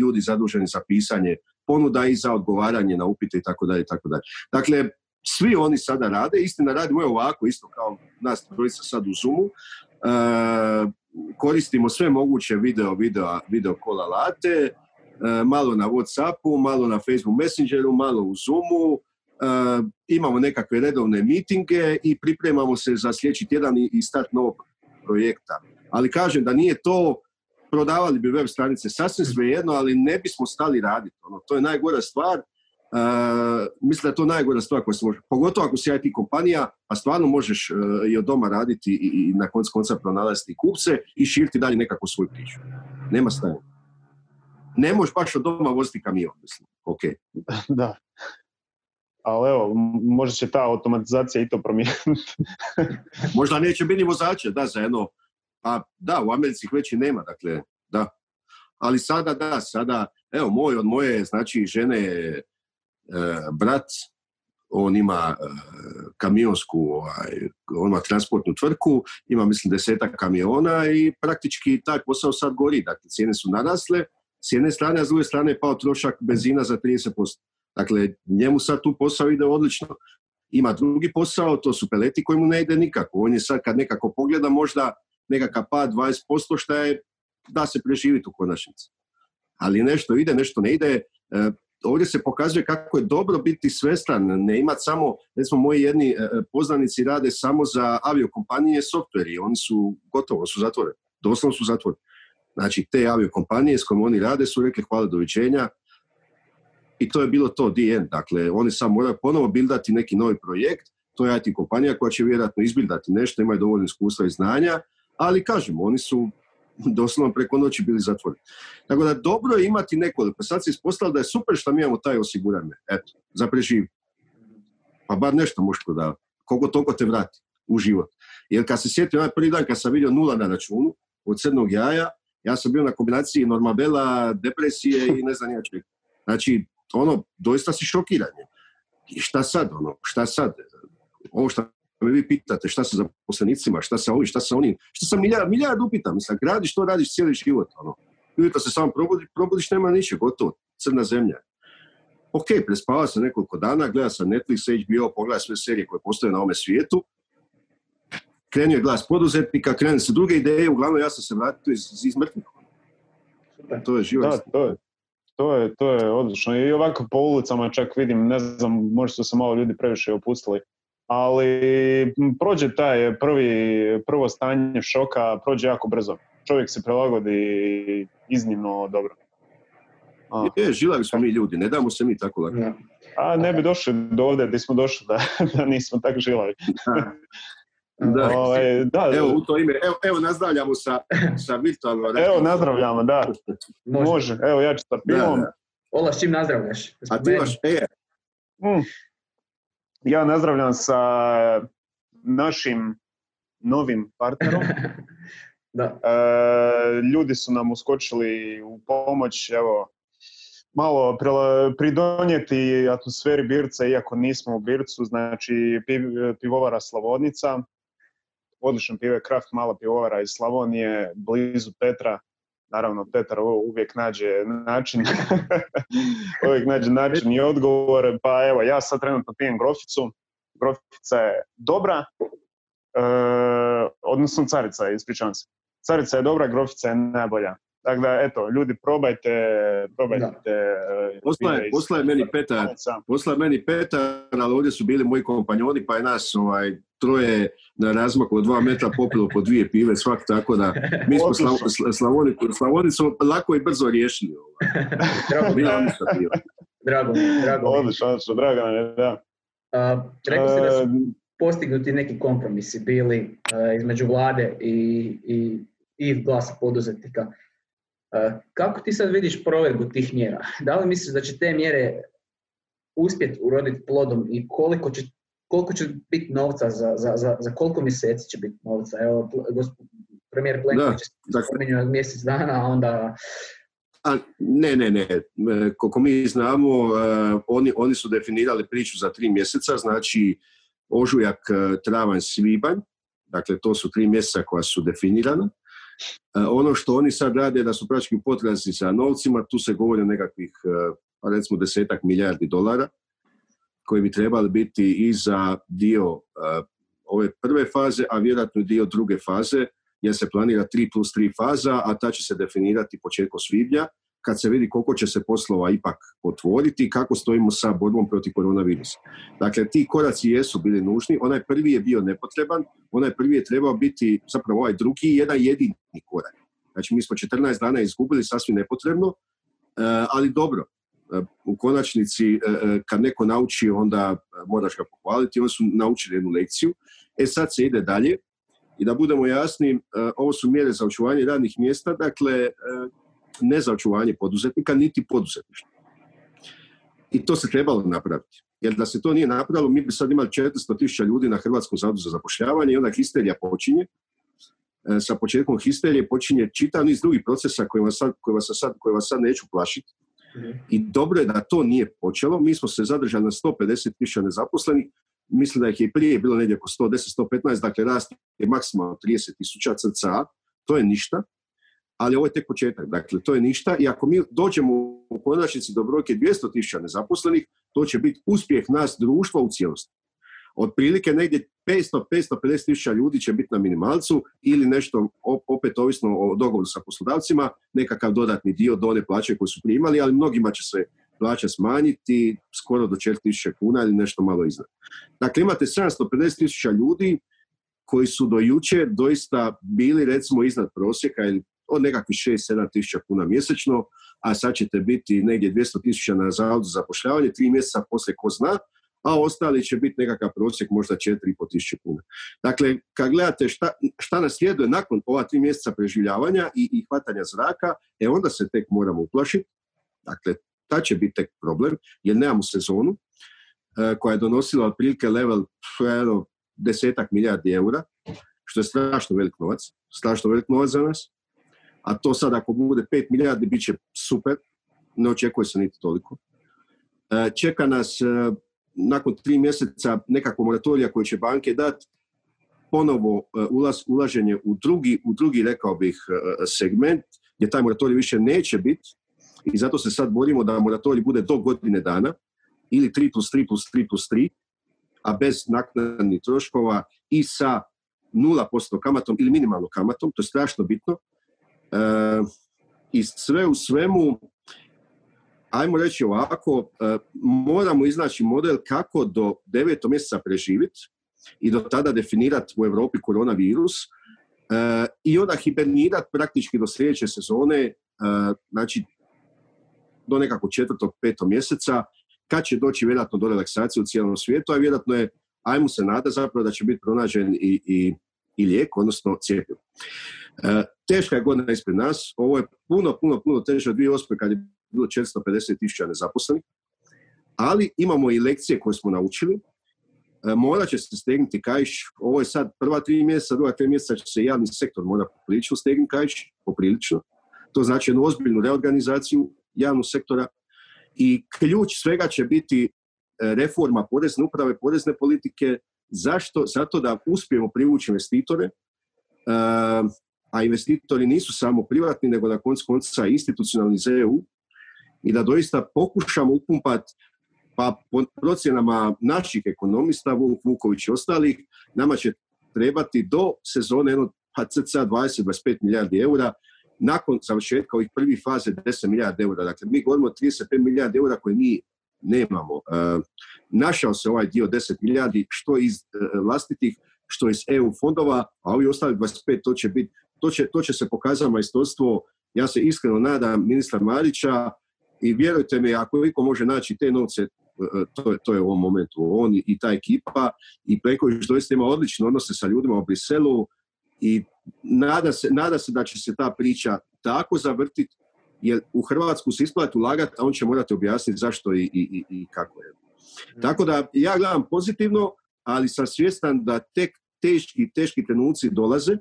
ljudi zaduženi za pisanje ponuda i za odgovaranje na upite i tako dalje, tako dalje. Dakle, svi oni sada rade, istina radimo ovako, isto kao nas trojica sad u Zoomu, e, koristimo sve moguće video, video, video call alate, e, malo na Whatsappu, malo na Facebook Messengeru, malo u Zoomu, e, imamo nekakve redovne mitinge i pripremamo se za sljedeći tjedan i start novog projekta. Ali kažem da nije to, prodavali bi web stranice sasvim svejedno, ali ne bismo stali raditi. Ono, to je najgora stvar. Uh, mislim da je to najgora stvar koja se može, pogotovo ako si IT kompanija, a stvarno možeš uh, i od doma raditi i, i na koncu konca pronalaziti kupce i širiti dalje nekako svoju priču. Nema stanja. Ne možeš baš od doma voziti kamion, mislim. Ok. Da. Ali evo, možda će ta automatizacija i to promijeniti. možda neće biti vozače, da, za jedno, pa da, u Americi već i nema, dakle, da. Ali sada, da, sada, evo, moj od moje, znači, žene e, brat, on ima e, kamionsku, ovaj, on ima transportnu tvrtku, ima, mislim, desetak kamiona i praktički taj posao sad gori, dakle, cijene su narasle, s jedne strane, a s druge strane je pao trošak benzina za 30%. Dakle, njemu sad tu posao ide odlično. Ima drugi posao, to su peleti koji mu ne ide nikako. On je sad kad nekako pogleda možda nekakav pad 20% što je da se preživiti u konačnici. Ali nešto ide, nešto ne ide. E, ovdje se pokazuje kako je dobro biti svestan, ne imati samo, recimo moji jedni e, poznanici rade samo za aviokompanije softveri, oni su gotovo, su zatvoreni. Doslovno su zatvorili. Znači, te aviokompanije s kojima oni rade su rekli hvala doviđenja i to je bilo to, the end. Dakle, oni samo moraju ponovo bildati neki novi projekt, to je IT kompanija koja će vjerojatno izbildati nešto, imaju dovoljno iskustva i znanja, ali kažem, oni su doslovno preko noći bili zatvoreni. Tako da dobro je imati nekoliko. Sad se ispostavilo da je super što mi imamo taj osiguranje. Eto, za preživ. Pa bar nešto možeš prodavati. Koliko toliko te vrati u život. Jer kad se sjetio onaj prvi dan kad sam vidio nula na računu od crnog jaja, ja sam bio na kombinaciji normabela, depresije i ne znam ja čega. Znači, ono, doista si šokiranje. I šta sad, ono, šta sad? Ovo što me vi pitate, šta sa zaposlenicima, šta sa ovim, šta sa onim, šta sa milijard, milijard upita, mislim, gradiš to, radiš cijeli život, ono. Ujutro se samo probudiš, probudiš, nema ničeg, gotovo, crna zemlja. Ok, prespava sam nekoliko dana, gleda sam Netflix, HBO, pogleda sve serije koje postoje na ovome svijetu, krenio je glas poduzetnika, krenuli se druge ideje, uglavnom ja sam se vratio iz, iz mrtvih. To je život. Da, to je, to je, to je odlično. I ovako po ulicama čak vidim, ne znam, možda su se malo ljudi previše opustili, ali prođe taj prvi, prvo stanje šoka, prođe jako brzo. Čovjek se prilagodi iznimno dobro. A. Je, žilavi smo mi ljudi, ne damo se mi tako lako. A ne bi došli do ovdje gdje smo došli da, da nismo tako žilavi. Da. O, ovaj, da, evo u to ime, evo, evo nazdravljamo sa, sa virtualnom. Evo nazdravljamo, da. Može. Može. Evo ja ću sa pivom. Da, da. Ola, s čim nazdravljaš? A ti imaš e. Mm. Ja nazdravljam sa našim novim partnerom. da. E, ljudi su nam uskočili u pomoć, evo, malo pridonijeti atmosferi Birca, iako nismo u Bircu, znači pivovara Slavodnica, odličan pive Kraft, mala pivovara iz Slavonije, blizu Petra. Naravno, Petar uvijek nađe način, uvijek nađe način i odgovor. Pa evo, ja sad trenutno pijem groficu. Grofica je dobra, e, odnosno carica, ispričavam se. Carica je dobra, grofica je najbolja. Dakle, eto, ljudi, probajte, probajte. E, poslaje, poslaje meni Petar, poslaje meni Petar, ali ovdje su bili moji kompanjoni, pa je nas ovaj, troje na razmaku od dva metra popilo po dvije pive svak, tako da mi smo slav, slavoni, slavoni smo lako i brzo riješili. Ovaj. drago mi Drago drago Odlično, odlično, drago nam je, da. Uh, rekao si da su postignuti neki kompromisi bili uh, između vlade i, i, i glasa poduzetnika. Kako ti sad vidiš provedbu tih mjera? Da li misliš da će te mjere uspjeti uroditi plodom i koliko će koliko će biti novca, za, za, za, za koliko mjeseci će biti novca. Evo, premijer Plenković je mjesec dana, a onda... A, ne, ne, ne. E, koliko mi znamo, uh, oni, oni su definirali priču za tri mjeseca, znači ožujak, e, travanj, svibanj, dakle to su tri mjeseca koja su definirana. Uh, ono što oni sad rade da su praktički potrazi sa novcima, tu se govori o nekakvih, pa recimo desetak milijardi dolara, koji bi trebali biti i za dio uh, ove prve faze, a vjerojatno dio druge faze, jer se planira 3 plus 3 faza, a ta će se definirati početkom svibnja, kad se vidi koliko će se poslova ipak otvoriti i kako stojimo sa borbom protiv koronavirusa. Dakle, ti koraci jesu bili nužni, onaj prvi je bio nepotreban, onaj prvi je trebao biti zapravo ovaj drugi, jedan jedini korak. Znači, mi smo 14 dana izgubili sasvim nepotrebno, uh, ali dobro, E, u konačnici e, e, kad neko nauči onda moraš ga pohvaliti, oni su naučili jednu lekciju. E sad se ide dalje i da budemo jasni, ovo su mjere za očuvanje radnih mjesta, dakle ne za očuvanje poduzetnika, niti poduzetništva. I to se trebalo napraviti. Jer da se to nije napravilo, mi bi sad imali 400 tisuća ljudi na Hrvatskom zavodu za zapošljavanje i onda histerija počinje. Sa početkom histerije počinje čitav niz drugih procesa kojima, sad, kojima, sad, kojima sad neću plašiti i dobro je da to nije počelo. Mi smo se zadržali na 150 tisuća nezaposlenih. Mislim da ih je i prije bilo negdje oko 110-115, dakle rast je maksimalno 30 tisuća CCA. To je ništa, ali ovo je tek početak. Dakle, to je ništa i ako mi dođemo u konačnici do brojke 200 tisuća nezaposlenih, to će biti uspjeh nas društva u cijelosti otprilike negdje 500-550 tisuća ljudi će biti na minimalcu ili nešto opet ovisno o dogovoru sa poslodavcima, nekakav dodatni dio do one plaće koje su primali, ali mnogima će se plaća smanjiti skoro do 4000 kuna ili nešto malo iznad. Dakle, imate 750 tisuća ljudi koji su do jučer doista bili recimo iznad prosjeka ili od nekakvih 6-7 tisuća kuna mjesečno, a sad ćete biti negdje 200 tisuća na zavodu za zapošljavanje, tri mjeseca poslije ko zna, a ostali će biti nekakav prosjek možda 4,5 tisuće kuna. Dakle, kad gledate šta, šta nas slijeduje nakon ova tri mjeseca preživljavanja i, i hvatanja zraka, e onda se tek moramo uplašiti. Dakle, ta će biti tek problem, jer nemamo sezonu e, koja je donosila otprilike level evo, desetak milijardi eura, što je strašno velik novac, strašno velik novac za nas, a to sad ako bude 5 milijardi bit će super, ne očekuje se niti toliko. E, čeka nas e, nakon tri mjeseca nekakva moratorija koju će banke dati, ponovo e, ulaz, ulaženje u drugi, u drugi, rekao bih, segment, gdje taj moratorij više neće biti i zato se sad borimo da moratorij bude do godine dana ili 3 plus 3 plus 3 plus 3, a bez naknadnih troškova i sa 0% kamatom ili minimalnom kamatom, to je strašno bitno. E, I sve u svemu, ajmo reći ovako, e, moramo iznaći model kako do 9. mjeseca preživjeti i do tada definirati u Europi koronavirus e, i onda hibernirati praktički do sljedeće sezone, znači do nekako četvrtog, petog mjeseca, kad će doći vjerojatno do relaksacije u cijelom svijetu, a vjerojatno je, ajmo se nada zapravo da će biti pronađen i, i, i lijek, odnosno cijepivo. E, teška je godina ispred nas, ovo je puno, puno, puno teže od 2008. kad je bilo 450 tisuća nezaposlenih, ali imamo i lekcije koje smo naučili, e, morat će se stegnuti kajš, ovo je sad prva tri mjeseca, druga tri mjeseca će se javni sektor mora poprilično stegnuti kajš, poprilično. To znači jednu ozbiljnu reorganizaciju javnog sektora i ključ svega će biti e, reforma porezne uprave, porezne politike. Zašto? Zato da uspijemo privući investitore, a investitori nisu samo privatni, nego na koncu konca institucionalni EU i da doista pokušamo upumpati pa po procjenama naših ekonomista, Vuk Vuković i ostalih, nama će trebati do sezone jedno pa cca 20-25 milijardi eura nakon završetka ovih prvih faze 10 milijardi eura. Dakle, mi govorimo o 35 milijardi eura koje mi nemamo. E, našao se ovaj dio 10 milijardi što iz e, vlastitih, što iz EU fondova, a ovi ostali 25 to će biti, to će, to će se pokazati majstorstvo, ja se iskreno nadam ministra Marića i vjerujte mi, ako iko može naći te novce, e, to je, to je u ovom momentu on i, ta ekipa i Pleković doista ima odlične odnose sa ljudima u Briselu i nada se, nada se da će se ta priča tako zavrtiti, jer u Hrvatsku se isplati ulagati, a on će morati objasniti zašto i, i, i kako je. Tako da ja gledam pozitivno, ali sam svjestan da tek teški, teški trenuci dolaze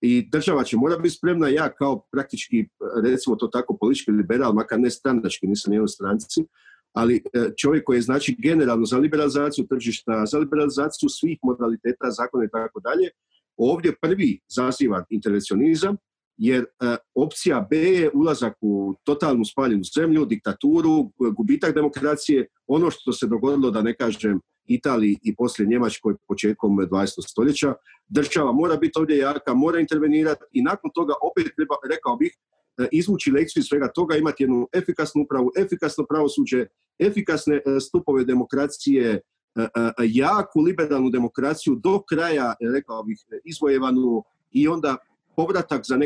i država će mora biti spremna. Ja kao praktički, recimo to tako, politički liberal, makar ne stranački, nisam jednoj stranci, ali e, čovjek koji je znači generalno za liberalizaciju tržišta, za liberalizaciju svih modaliteta, zakona i tako dalje, ovdje prvi zaziva intervencionizam, jer e, opcija B je ulazak u totalnu spaljenu zemlju, diktaturu, gubitak demokracije, ono što se dogodilo, da ne kažem, Italiji i poslije Njemačkoj početkom 20. stoljeća. Država mora biti ovdje jaka, mora intervenirati i nakon toga opet treba, rekao bih, e, izvući lekciju iz svega toga, imati jednu efikasnu upravu, efikasno pravosuđe, efikasne e, stupove demokracije, jaku liberalnu demokraciju do kraja, rekao bih, izvojevanu i onda povratak za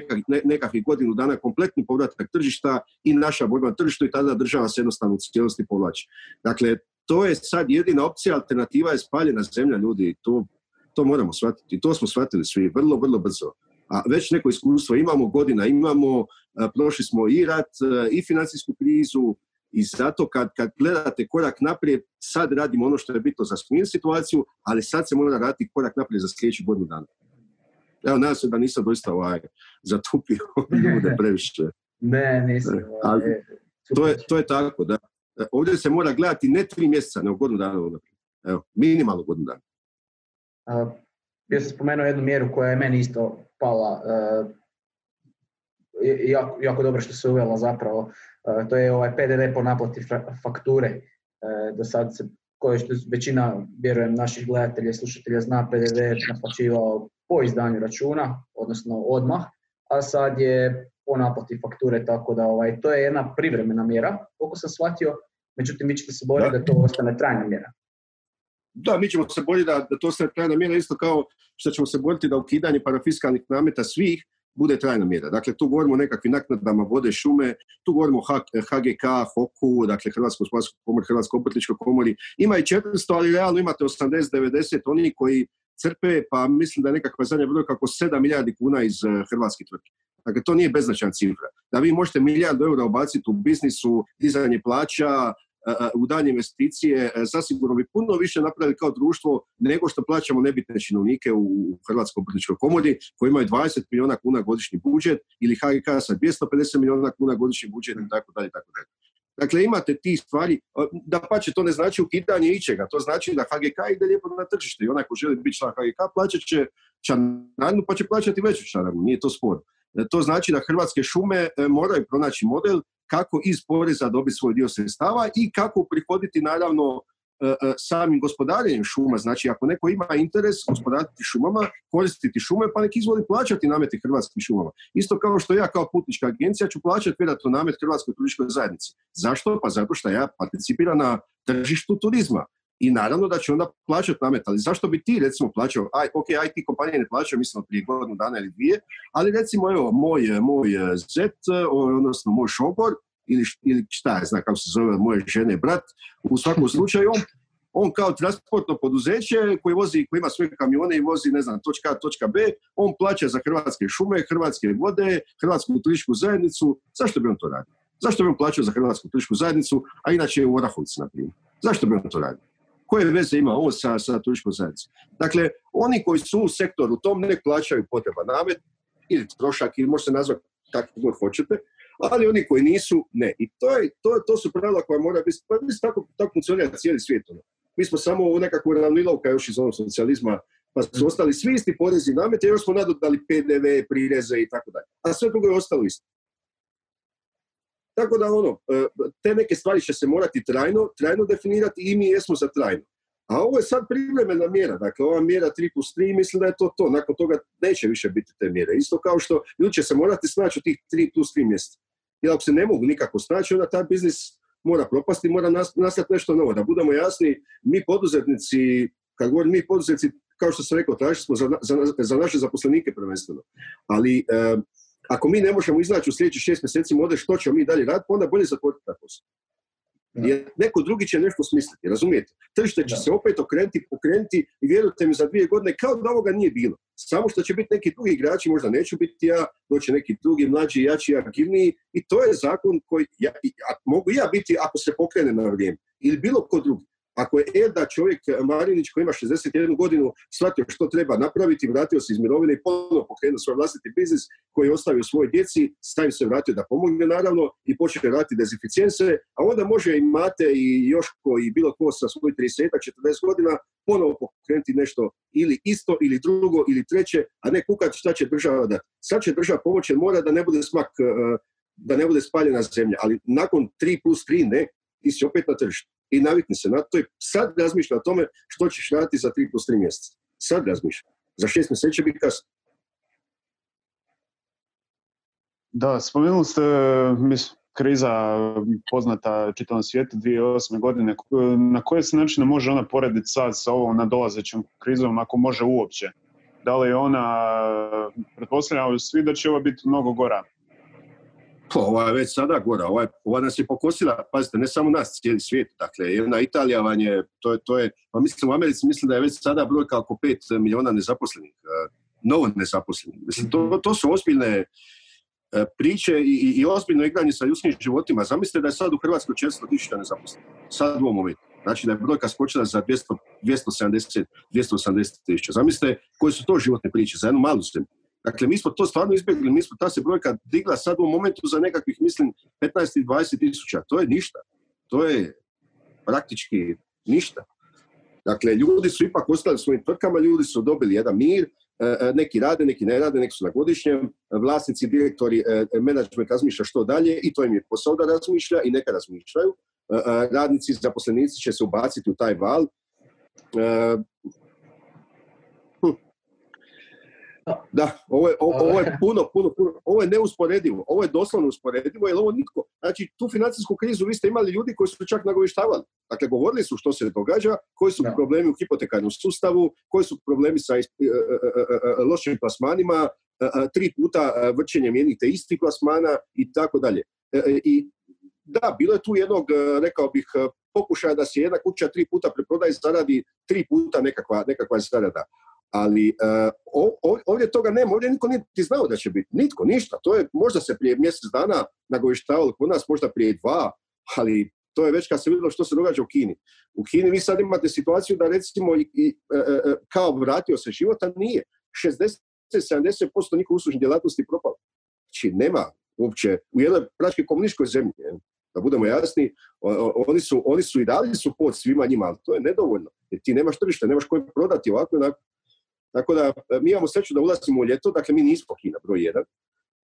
nekakvih godinu dana, kompletni povratak tržišta i naša borba na tržištu i tada država se jednostavno u cijelosti povlači. Dakle, to je sad jedina opcija, alternativa je spaljena zemlja ljudi, to, to moramo shvatiti. To smo shvatili svi vrlo, vrlo brzo. A već neko iskustvo imamo godina, imamo, e, prošli smo i rat, i financijsku krizu, i zato kad, kad gledate korak naprijed, sad radimo ono što je bitno za smir situaciju, ali sad se mora raditi korak naprijed za sljedeću godinu dana. Evo, nadam se da nisam doista ovaj, zatupio ljude previše. Ne, nisam. E, ali, to, je, to je tako, da. E, ovdje se mora gledati ne tri mjeseca, nego godinu dana Evo, minimalno godinu dana. Uh, ja sam spomenuo jednu mjeru koja je meni isto pala uh, jako, jako dobro što se uvela zapravo E, to je ovaj PDV po naplati fakture. E, do sad se, koje što većina, vjerujem, naših gledatelja i slušatelja zna, PDV naplaćivao po izdanju računa, odnosno odmah, a sad je po naplati fakture, tako da ovaj, to je jedna privremena mjera, koliko sam shvatio, međutim vi ćete se boriti da. da to ostane trajna mjera. Da, mi ćemo se boriti da, da to sve trajna mjera isto kao što ćemo se boriti da ukidanje parafiskalnih nameta svih bude trajna mjera. Dakle, tu govorimo o nekakvim naknadama vode, šume, tu govorimo o HGK, HOKU, dakle Hrvatsko gospodarsko komori, Hrvatsko obrtničkoj komori. Ima i 400, ali realno imate 80-90 oni koji crpe, pa mislim da je nekakva zadnja brojka kako 7 milijardi kuna iz uh, hrvatskih tvrtki. Dakle, to nije beznačajna cifra. Da vi možete milijardu eura ubaciti u biznisu, dizanje plaća, u dalje investicije, zasigurno bi puno više napravili kao društvo nego što plaćamo nebitne činovnike u Hrvatskoj obrtničkoj komodi koji imaju 20 milijuna kuna godišnji budžet ili HGK sa 250 milijuna kuna godišnji budžet i tako dalje, tako dalje. Dakle, imate ti stvari, da pa će to ne znači ukidanje ičega, to znači da HGK ide lijepo na tržište i onaj ko želi biti član HGK plaćat će članarinu pa će plaćati veću članarinu, nije to spor. E, to znači da Hrvatske šume e, moraju pronaći model kako iz poreza dobiti svoj dio sredstava i kako prihoditi naravno e, samim gospodarenjem šuma. Znači, ako neko ima interes gospodariti šumama, koristiti šume, pa nek izvoli plaćati nameti hrvatskim šumama. Isto kao što ja kao putnička agencija ću plaćati vjerojatno namet Hrvatskoj turističkoj zajednici. Zašto? Pa zato što ja participiram na tržištu turizma. I naravno da će onda plaćati namet, ali zašto bi ti recimo plaćao, aj, ok, IT kompanije ne plaćaju, mislim, prije godinu dana ili dvije, ali recimo, evo, moj, moj zet, odnosno moj šogor, ili, ili šta je, zna kako se zove, moje žene brat, u svakom slučaju, on, on kao transportno poduzeće koji vozi, koji ima svoje kamione i vozi, ne znam, točka A, točka B, on plaća za hrvatske šume, hrvatske vode, hrvatsku turističku zajednicu. Zašto bi on to radio? Zašto bi on plaćao za hrvatsku turističku zajednicu, a inače je u Orahovci, na primjer? Zašto bi on to radio? Koje veze ima ovo sa, sa turističkom zajednicom. Dakle, oni koji su u sektoru tom ne plaćaju potreba namet ili trošak ili može se nazvati kako god hoćete, ali oni koji nisu, ne. I to, je, to, to su pravila koja mora biti, pa mislim, tako, tako funkcionira cijeli svijet. Ono. Mi smo samo u nekakvu ravnilovka još iz onog socijalizma, pa su ostali svi isti porezi namete, još smo nadodali PDV, prireze i tako dalje. A sve drugo je ostalo isto. Tako da ono, e, te neke stvari će se morati trajno, trajno definirati i mi jesmo za trajno. A ovo je sad privremena mjera, dakle ova mjera 3 plus 3, mislim da je to to, nakon toga neće više biti te mjere. Isto kao što ljudi će se morati snaći u tih 3 plus 3 mjeseca. I ako se ne mogu nikako snaći, onda taj biznis mora propasti, mora nastati nešto novo. Da budemo jasni, mi poduzetnici, kad govorim mi poduzetnici, kao što sam rekao, tražili smo za, za, za naše zaposlenike prvenstveno. Ali ako mi ne možemo iznaći u sljedećih šest mjeseci model što ćemo mi dalje raditi, onda bolje zatvoriti taj posao. Jer neko drugi će nešto smisliti, razumijete? Tržište će se opet okrenuti, pokrenuti i vjerujte mi za dvije godine kao da ovoga nije bilo. Samo što će biti neki drugi igrači, možda neću biti ja, doće neki drugi, mlađi, jači, agilniji i to je zakon koji ja, mogu ja biti ako se pokrene na vrijeme ili bilo ko drugi. Ako je Eda čovjek Marinić koji ima 61 godinu shvatio što treba napraviti, vratio se iz mirovine i ponovno pokrenuo svoj vlastiti biznis koji je ostavio svojoj djeci, stavim se vratio da pomogne naravno i počne raditi dezinficijence, a onda može i Mate i Joško i bilo ko sa svojih 30 40 godina ponovo pokrenuti nešto ili isto ili drugo ili treće, a ne kukati šta će država dati. Sad će država pomoći mora da ne bude smak, eh, da ne bude spaljena zemlja, ali nakon 3 plus 3 ne, ti si opet na tržištu i navikni se na to i sad razmišlja o tome što ćeš raditi za 3 plus 3 mjeseca. Sad razmišlja. Za šest mjeseci će biti kasno. Da, spomenuli ste kriza poznata čitavom svijetu 2008. godine. Na koje se načine može ona porediti sad sa ovom nadolazećom krizom, ako može uopće? Da li je ona, pretpostavljamo svi da će ova biti mnogo gora? Ova je već sada gora, ova, ova nas je pokosila, pazite, ne samo nas, cijeli svijet, dakle, jedna Italija vam je, to je, to je, pa mislim u Americi mislim da je već sada brojka oko 5 miliona nezaposlenih, e, novo nezaposlenih. Mislim, to, to su ozbiljne e, priče i, i, ozbiljno igranje sa ljudskim životima. Zamislite da je sad u Hrvatskoj 400 tisuća nezaposlenih, sad u ovom momentu. Znači da je brojka skočila za 200, 270, 280 tisuća. Zamislite koje su to životne priče za jednu malu zemlju. Dakle, mi smo to stvarno izbjegli, mi smo ta se brojka digla sad u momentu za nekakvih, mislim, 15 ili 20 tisuća. To je ništa. To je praktički ništa. Dakle, ljudi su ipak ostali svojim tvrtkama, ljudi su dobili jedan mir, e, e, neki rade, neki ne rade, neki su na godišnjem, vlasnici, direktori, e, menadžment razmišlja što dalje i to im je posao da razmišlja i neka razmišljaju. Radnici, zaposlenici će se ubaciti u taj val Da, ovo je, ovo je puno, puno, puno, ovo je neusporedivo, ovo je doslovno usporedivo, jer ovo nitko, znači tu financijsku krizu vi ste imali ljudi koji su čak nagovištavali, dakle govorili su što se događa, koji su problemi u hipotekarnom sustavu, koji su problemi sa e, e, e, lošim plasmanima, tri puta vrćenjem jednih te istih plasmana i tako dalje. I da, bilo je tu jednog, rekao bih, pokušaja da se jedna kuća tri puta preprodaje zaradi tri puta nekakva, nekakva zarada. Ali uh, ovdje toga nema, ovdje niko niti znao da će biti, nitko, ništa. To je, možda se prije mjesec dana nagovištavalo kod nas, možda prije dva, ali to je već kad se vidjelo što se događa u Kini. U Kini vi sad imate situaciju da recimo i, i e, e, kao vratio se život, a nije. 60-70% njihove uslužne djelatnosti propalo. Znači nema uopće u jednoj prački komunističkoj zemlji, da budemo jasni, oni su, oni su i dali su pod svima njima, ali to je nedovoljno. Jer ti nemaš tržište, nemaš koji prodati ovako, onako. Tako da e, mi imamo sreću da ulazimo u ljeto, dakle mi nismo Kina broj jedan.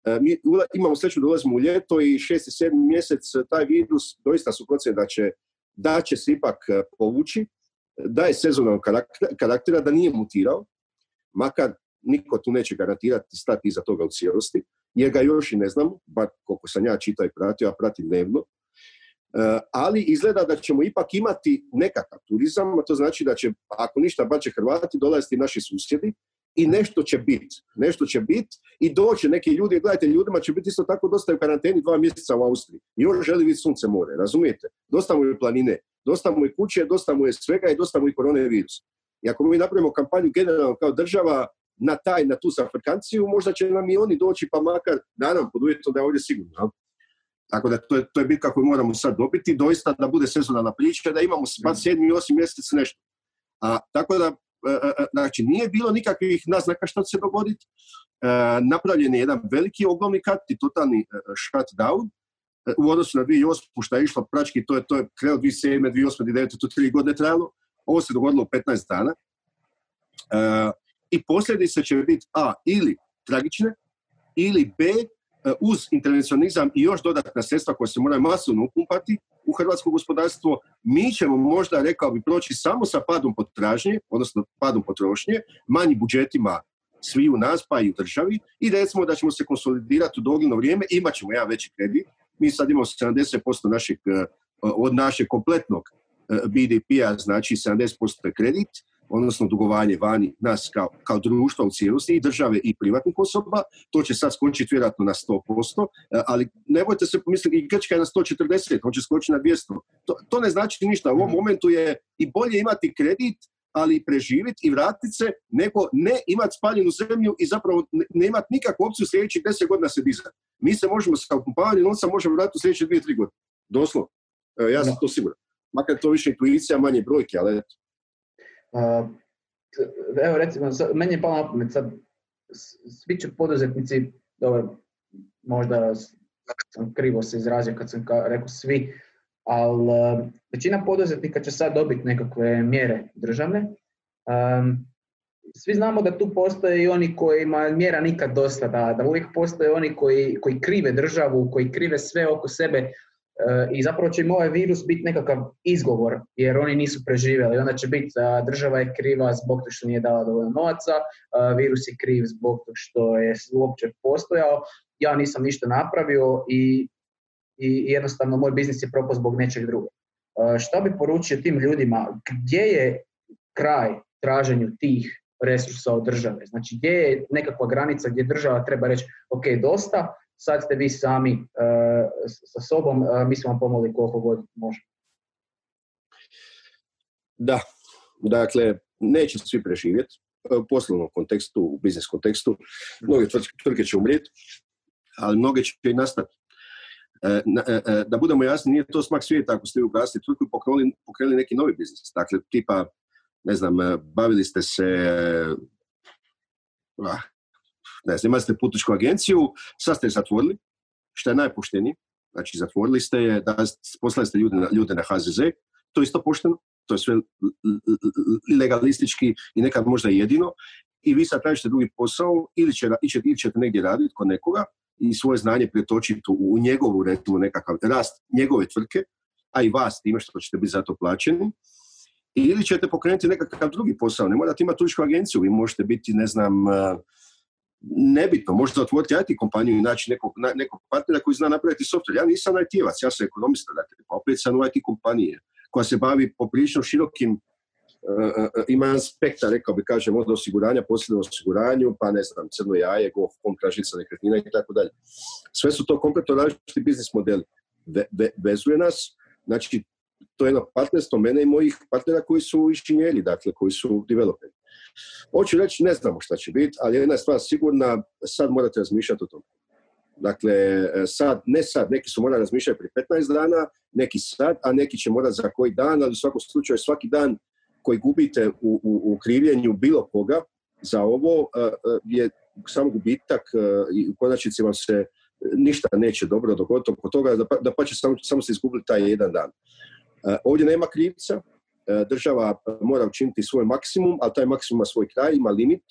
E, mi imamo sreću da ulazimo u ljeto i šest i sedmi mjesec e, taj virus doista su procene da će, da će se ipak povući, da je sezonalnog karaktera, da nije mutirao, makar niko tu neće garantirati stati iza toga u cijelosti, jer ga još i ne znamo, bar koliko sam ja čitao i pratio, a pratim dnevno. Eh, ali izgleda da ćemo ipak imati nekakav turizam, a to znači da će, ako ništa, bar će Hrvati dolaziti naši susjedi i nešto će biti. Nešto će biti i doće neki ljudi, gledajte, ljudima će biti isto tako dosta u karanteni dva mjeseca u Austriji. I još želi vidjeti sunce more, razumijete? Dosta mu je planine, dosta mu je kuće, dosta mu je svega i dosta mu je koronavirus. I ako mi napravimo kampanju generalno kao država na taj, na tu Afrikanciju, možda će nam i oni doći, pa makar, naravno, pod uvjetom da je ovdje sigurno. Tako da to je, to je bitka koju moramo sad dobiti, doista da bude sezonalna priča, da imamo bar sedmi i osmi mjesec nešto. A, tako da, e, e, e, znači, nije bilo nikakvih naznaka što će se dogoditi. napravljen je jedan veliki ogromni kat i totalni shutdown u odnosu na 2008. što je išlo prački, to je, to je kreo 2007. 2008. 2009. to tri godine trajalo. Ovo se dogodilo u 15 dana. I posljedice će biti A, ili tragične, ili B, E, uz intervencionizam i još dodatna sredstva koja se moraju masovno upumpati u hrvatsko gospodarstvo, mi ćemo možda, rekao bi, proći samo sa padom potražnje, odnosno padom potrošnje, manjim budžetima svi u nas, pa i u državi, i recimo da ćemo se konsolidirati u dogledno vrijeme, imat ćemo ja veći kredit. Mi sad imamo 70% našeg, e, od našeg kompletnog e, BDP-a, znači 70% kredit, odnosno dugovanje vani nas kao, kao društva u cijelosti i države i privatnih osoba, to će sad skočiti vjerojatno na 100%, e, ali ne bojte se pomisliti, i Grčka je na 140, on će skočiti na 200. To, to ne znači ništa, u ovom mhm. momentu je i bolje imati kredit, ali preživjeti i vratiti se, nego ne imati spaljenu zemlju i zapravo ne imati nikakvu opciju sljedećih 10 godina se dizati. Mi se možemo sa upumpavanjem novca možemo vratiti u sljedeće 2-3 godine. Doslovno. Ja sam to siguran. Makar to više intuicija, manje brojke, ali eto evo recimo, meni je palo na pamet sad, svi će poduzetnici, dobro, možda sam krivo se izrazio kad sam rekao svi, ali većina poduzetnika će sad dobiti nekakve mjere državne. svi znamo da tu postoje i oni kojima mjera nikad dosta, da, da uvijek postoje oni koji, koji krive državu, koji krive sve oko sebe, i zapravo će im ovaj virus biti nekakav izgovor jer oni nisu preživjeli. Onda će biti država je kriva zbog toga što nije dala dovoljno novaca, virus je kriv zbog toga što je uopće postojao, ja nisam ništa napravio i, i jednostavno moj biznis je propao zbog nečeg drugog. Šta bi poručio tim ljudima? Gdje je kraj traženju tih resursa od države? Znači gdje je nekakva granica gdje država treba reći ok, dosta, sad ste vi sami uh, sa sobom, uh, mi smo vam pomogli koliko god može. Da, dakle, neće svi preživjeti u poslovnom kontekstu, u biznis kontekstu. Mnoge tvrtke će umrijeti, ali mnoge će i nastati. Da budemo jasni, nije to smak svijeta ako ste ugasili tvrtku i pokrenuli, pokrenuli neki novi biznis. Dakle, tipa, ne znam, bavili ste se ah, ne znam, imali ste putničku agenciju, sad ste je zatvorili, što je najpoštenije, znači zatvorili ste je, da, poslali ste ljude na, ljude na HZZ, to je isto pošteno, to je sve legalistički i nekad možda jedino, i vi sad tražite drugi posao ili, će, ili ćete negdje raditi kod nekoga i svoje znanje pretočiti u, njegovu, recimo, nekakav rast njegove tvrtke, a i vas time što ćete biti za to plaćeni, ili ćete pokrenuti nekakav drugi posao. Ne morate imati turističku agenciju, vi možete biti, ne znam, nebitno, možete otvoriti IT kompaniju i naći nekog, nekog partnera koji zna napraviti software. Ja nisam IT-evac, ja sam ekonomista, dakle, pa opet sam u IT kompanije koja se bavi poprilično širokim uh, ima jedan spektar, rekao bi, kažem, od osiguranja, posljedno osiguranju, pa ne znam, crno jaje, golf, kom, tražnica nekretnina i tako dalje. Sve su to kompletno različiti biznis modeli. vezuje nas, znači, to je jedno partnerstvo mene i mojih partnera koji su inženjeri, dakle, koji su developeri. Hoću reći, ne znamo šta će biti, ali jedna je stvar sigurna, sad morate razmišljati o tom. Dakle, sad, ne sad, neki su morali razmišljati prije 15 dana, neki sad, a neki će morati za koji dan, ali u svakom slučaju svaki dan koji gubite u, u, u krivljenju bilo koga za ovo je samo gubitak i u konačnici vam se ništa neće dobro dogoditi oko toga, da da pa će samo, samo se izgubiti taj jedan dan. Ovdje nema krivca, E, država mora učiniti svoj maksimum, ali taj maksimum ima svoj kraj, ima limit.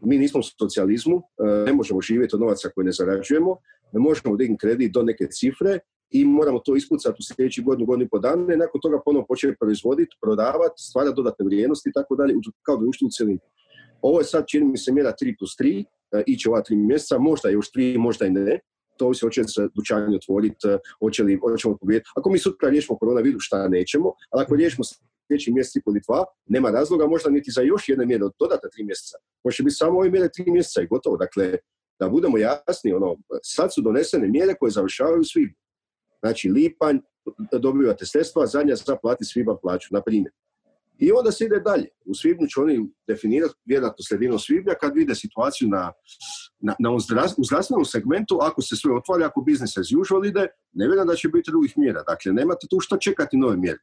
Mi nismo u socijalizmu, e, ne možemo živjeti od novaca koje ne zarađujemo, ne možemo dignuti kredit do neke cifre i moramo to ispucati u sljedećih godinu, godinu i po dana i nakon toga ponovno početi proizvoditi, prodavati, stvarati dodatne vrijednosti i tako dalje, kao društvo u cijelini. Ovo je sad, čini mi se, mjera 3 plus 3, e, iće ova tri mjeseca, možda još 3, možda i ne, to ovisi hoće se dućani otvoriti, hoće li, hoćemo pobijeti. Ako mi sutra riješimo koronavirus, šta nećemo, ali ako riješimo sljedeći mjesec i pol dva, nema razloga možda niti za još jedne mjere od dodatna tri mjeseca. Može biti samo ove mjere tri mjeseca i gotovo. Dakle, da budemo jasni, ono, sad su donesene mjere koje završavaju svi. Znači, lipanj, dobivate sredstva, zadnja za plati svibanj plaću, na primjer. I onda se ide dalje. U svibnju će oni definirati, vjerojatno sredinom svibnja, kad vide situaciju na, na, na u zdravstvenom segmentu, ako se sve otvori, ako business as usual ide, ne vjerujem da će biti drugih mjera. Dakle, nemate tu što čekati nove mjere.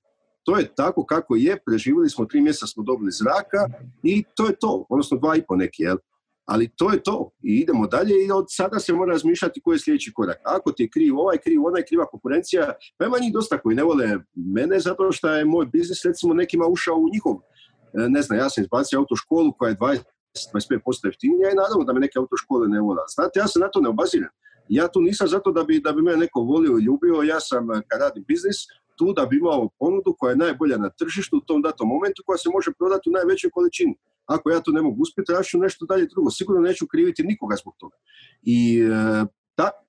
To je tako kako je, preživjeli smo tri mjeseca, smo dobili zraka i to je to, odnosno dva i po neki, jel? Ali to je to i idemo dalje i od sada se mora razmišljati koji je sljedeći korak. Ako ti je kriv ovaj, kriv onaj, kriva konkurencija, pa ima njih dosta koji ne vole mene zato što je moj biznis recimo nekima ušao u njihov. E, ne znam, ja sam izbacio autoškolu koja je 20 25% jeftinija i naravno da me neke autoškole ne vole. Znate, ja se na to ne obaziram. Ja tu nisam zato da bi, da bi me neko volio i ljubio, ja sam kad radim biznis, tu da bi imao ponudu koja je najbolja na tržištu u tom datom momentu koja se može prodati u najvećoj količini. Ako ja to ne mogu uspjeti, ja ću nešto dalje drugo. Sigurno neću kriviti nikoga zbog toga. I e,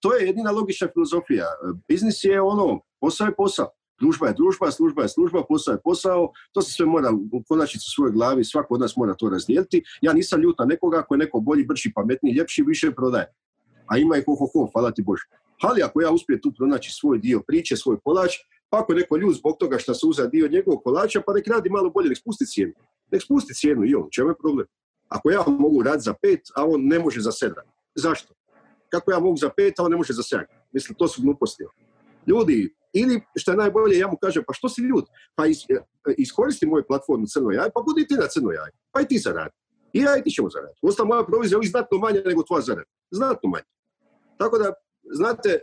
to je jedina logična filozofija. Biznis je ono, posao je posao. Družba je družba, služba je služba, posao je posao. To se sve mora u konačnici u svojoj glavi, svako od nas mora to razdijeliti. Ja nisam ljut na nekoga ako je neko bolji, brži, pametniji, ljepši, više prodaje. A ima i ho, ho, ho, hvala ti Bože. Ali ako ja uspijem tu pronaći svoj dio priče, svoj kolač, pa ako neko ljud zbog toga što se uza dio njegovog kolača, pa nek radi malo bolje, nek spusti cijenu. Nek spusti cijenu i on, čemu je problem? Ako ja mogu raditi za pet, a on ne može za sedam. Zašto? Kako ja mogu za pet, a on ne može za sedam? Mislim, to su gluposti. Ljudi, ili što je najbolje, ja mu kažem, pa što si ljud? Pa e, iskoristi moju platformu Crno jaj, pa budi ti na Crno jaj. Pa i ti zaradi. I ja i ti ćemo zaraditi. Uostalom, moja provizija je znatno manja nego tvoja zarada. Znatno manja. Tako da, znate,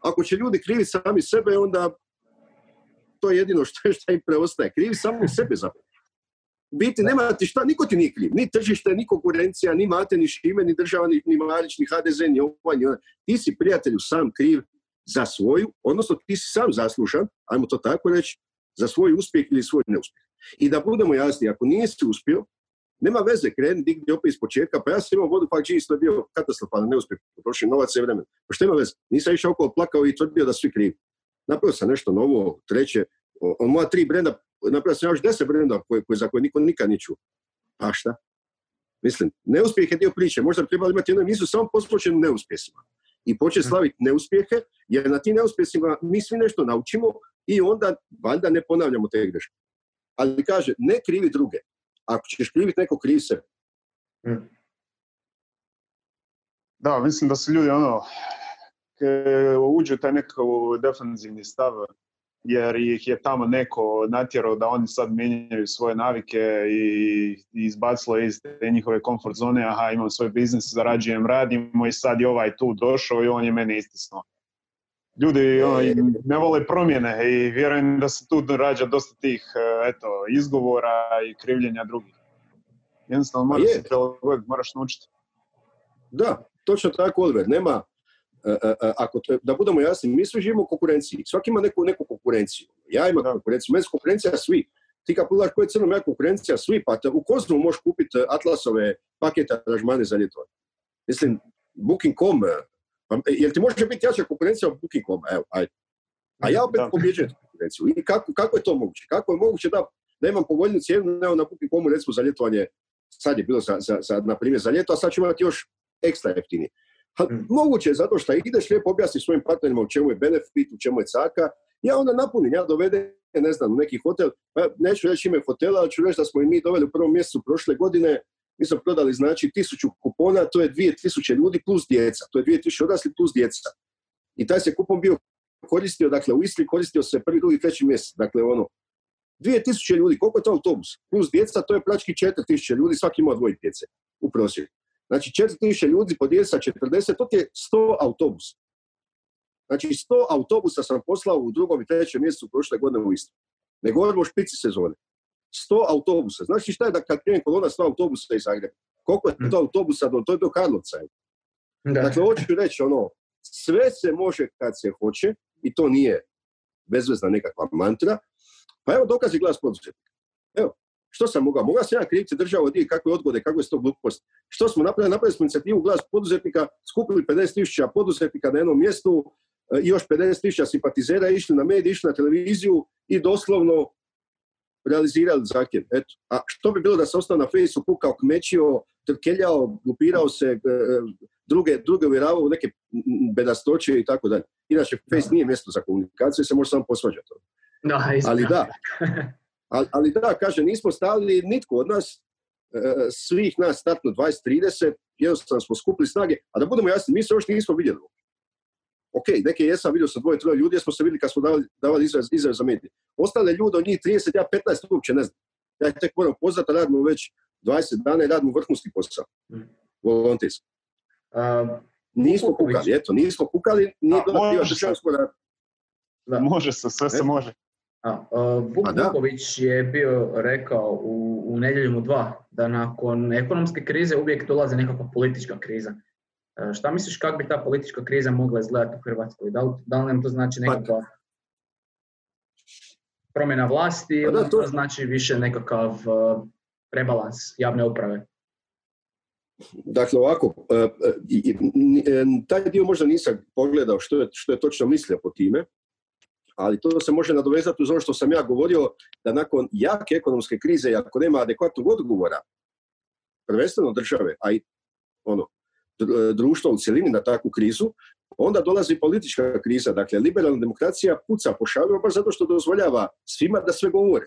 ako će ljudi kriviti sami sebe, onda to je jedino što, što im preostaje. Krivi samo sebe zapravo. Biti nema ti šta, niko ti nije kriv. Ni tržište, ni konkurencija, ni Mate, ni Šime, ni država, ni, ni Marić, ni HDZ, ni ovaj, ni ovaj. Ti si prijatelju sam kriv za svoju, odnosno ti si sam zaslužan, ajmo to tako reći, za svoj uspjeh ili svoj neuspjeh. I da budemo jasni, ako nisi uspio, nema veze, kreni digni opet iz početka, pa ja sam imao vodu pak isto je bio katastrofalan neuspjeh, potrošio novac i vremena. Pa što ima veze? Nisam išao okolo plakao i tvrdio da svi krivi napravio sam nešto novo, treće, moja tri brenda, napravio sam još deset brenda koje, koje, za koje niko nikad ni čuo. Pa šta? Mislim, neuspjeh je dio priče. Možda bi trebali imati jednu emisiju samo poslučenu neuspjesima. I početi slaviti neuspjehe, jer na tim neuspjesima mi svi nešto naučimo i onda valjda ne ponavljamo te greške. Ali kaže, ne krivi druge. Ako ćeš kriviti neko, krivi se. Mhm. Da, mislim da su ljudi ono, uđu taj nekakav defensivni stav jer ih je tamo neko natjerao da oni sad mijenjaju svoje navike i, izbacilo iz te njihove komfort zone, aha imam svoj biznis, zarađujem, radimo i sad je ovaj tu došao i on je mene istisnuo. Ljudi ono, ne vole promjene i vjerujem da se tu rađa dosta tih e, eto, izgovora i krivljenja drugih. Jednostavno moraš se moraš naučiti. Da, točno tako, Oliver. Nema, E, e, e, ako da budemo jasni, mi svi živimo u konkurenciji. Svaki ima neku, neku konkurenciju. Ja imam konkurenciju, meni konkurencija svi. Ti kad pogledaš koja je crno konkurencija, svi, pa u Koznu možeš kupiti Atlasove pakete aranžmane za ljeto. Mislim, Booking.com, pa, jel ti može biti jača konkurencija od Booking.com? Evo, ajde. A ja opet pobjeđujem konkurenciju. I kako, kako je to moguće? Kako je moguće da, da imam povoljnu cijenu nego na Booking.comu recimo za ljetovanje, sad je bilo za, za, za, na primjer za ljeto, a sad ću imati još ekstra jeftinije. Mm. Moguće je zato što ideš lijepo objasniti svojim partnerima u čemu je benefit, u čemu je caka, ja onda napunim, ja dovedem, ne znam, neki hotel, pa neću reći ime hotela, ali ću reći da smo i mi doveli u prvom mjesecu prošle godine, mi smo prodali znači tisuću kupona, to je dvije tisuće ljudi plus djeca, to je dvije tisuće odrasli plus djeca. I taj se kupon bio koristio, dakle u Istri koristio se prvi, drugi, treći mjesec, dakle ono, dvije tisuće ljudi, koliko je to autobus? Plus djeca, to je prački četiri tisuće ljudi, svaki ima dvoje djece u prosjeku. Znači 4000 ljudi podijeli sa 40, to je 100 autobusa. Znači 100 autobusa sam poslao u drugom i trećem mjesecu prošle godine u Istru. Ne govorimo o špici sezone. 100 autobusa. Znači šta je da kad krene kolona 100 autobusa iz Zagreba? Koliko je to mm. autobusa do, to je do Karlovca? Da. Dakle, hoću reći ono, sve se može kad se hoće i to nije bezvezna nekakva mantra. Pa evo dokazi glas poduzetnika. Evo, što sam mogao? Mogao sam ja krivci državu od kakve odgode, kako je to glupost. Što smo napravili? Napravili smo inicijativu glas poduzetnika, skupili 50.000 poduzetnika na jednom mjestu e, i još 50.000 simpatizera, išli na medije, išli na televiziju i doslovno realizirali zahtjev. Eto. A što bi bilo da se ostao na fejsu, kukao, kmećio, trkeljao, glupirao se, e, druge, druge uvjeravao u neke bedastoće i tako dalje. Inače, Face nije mjesto za komunikaciju, se može samo posvađati. Ali da, Ali, ali da, kaže, nismo stavili nitko od nas, e, svih nas startno 20-30, jednostavno smo skupili snage, a da budemo jasni, mi se još nismo vidjeli. Ok, neke jesam, vidio sam dvoje, troje ljudi, jer smo se vidjeli kad smo davali, davali izraz, izraz za medije. Ostale ljude, od njih 30, ja 15 uopće ne znam. Ja tek moram poznati, radimo već 20 dana i radimo vrhunski posao. Mm. Volonterski. nismo kukali, eto, nismo kukali, nije bilo da. Može se, sve se može. A, Vuk Vuković je bio rekao u, u nedjeljom u dva da nakon ekonomske krize uvijek dolazi nekakva politička kriza. E, šta misliš kako bi ta politička kriza mogla izgledati u Hrvatskoj? Da li, da li nam to znači pa nekakva promjena vlasti pa ili to znači više nekakav uh, rebalans javne uprave? Dakle, ovako, e, taj dio možda nisam pogledao što je, što je točno mislio po time, ali to se može nadovezati uz ono što sam ja govorio, da nakon jake ekonomske krize, ako nema adekvatnog odgovora, prvenstveno države, a i ono, društva u cjelini na takvu krizu, onda dolazi politička kriza. Dakle, liberalna demokracija puca po šavima baš zato što dozvoljava svima da sve govore,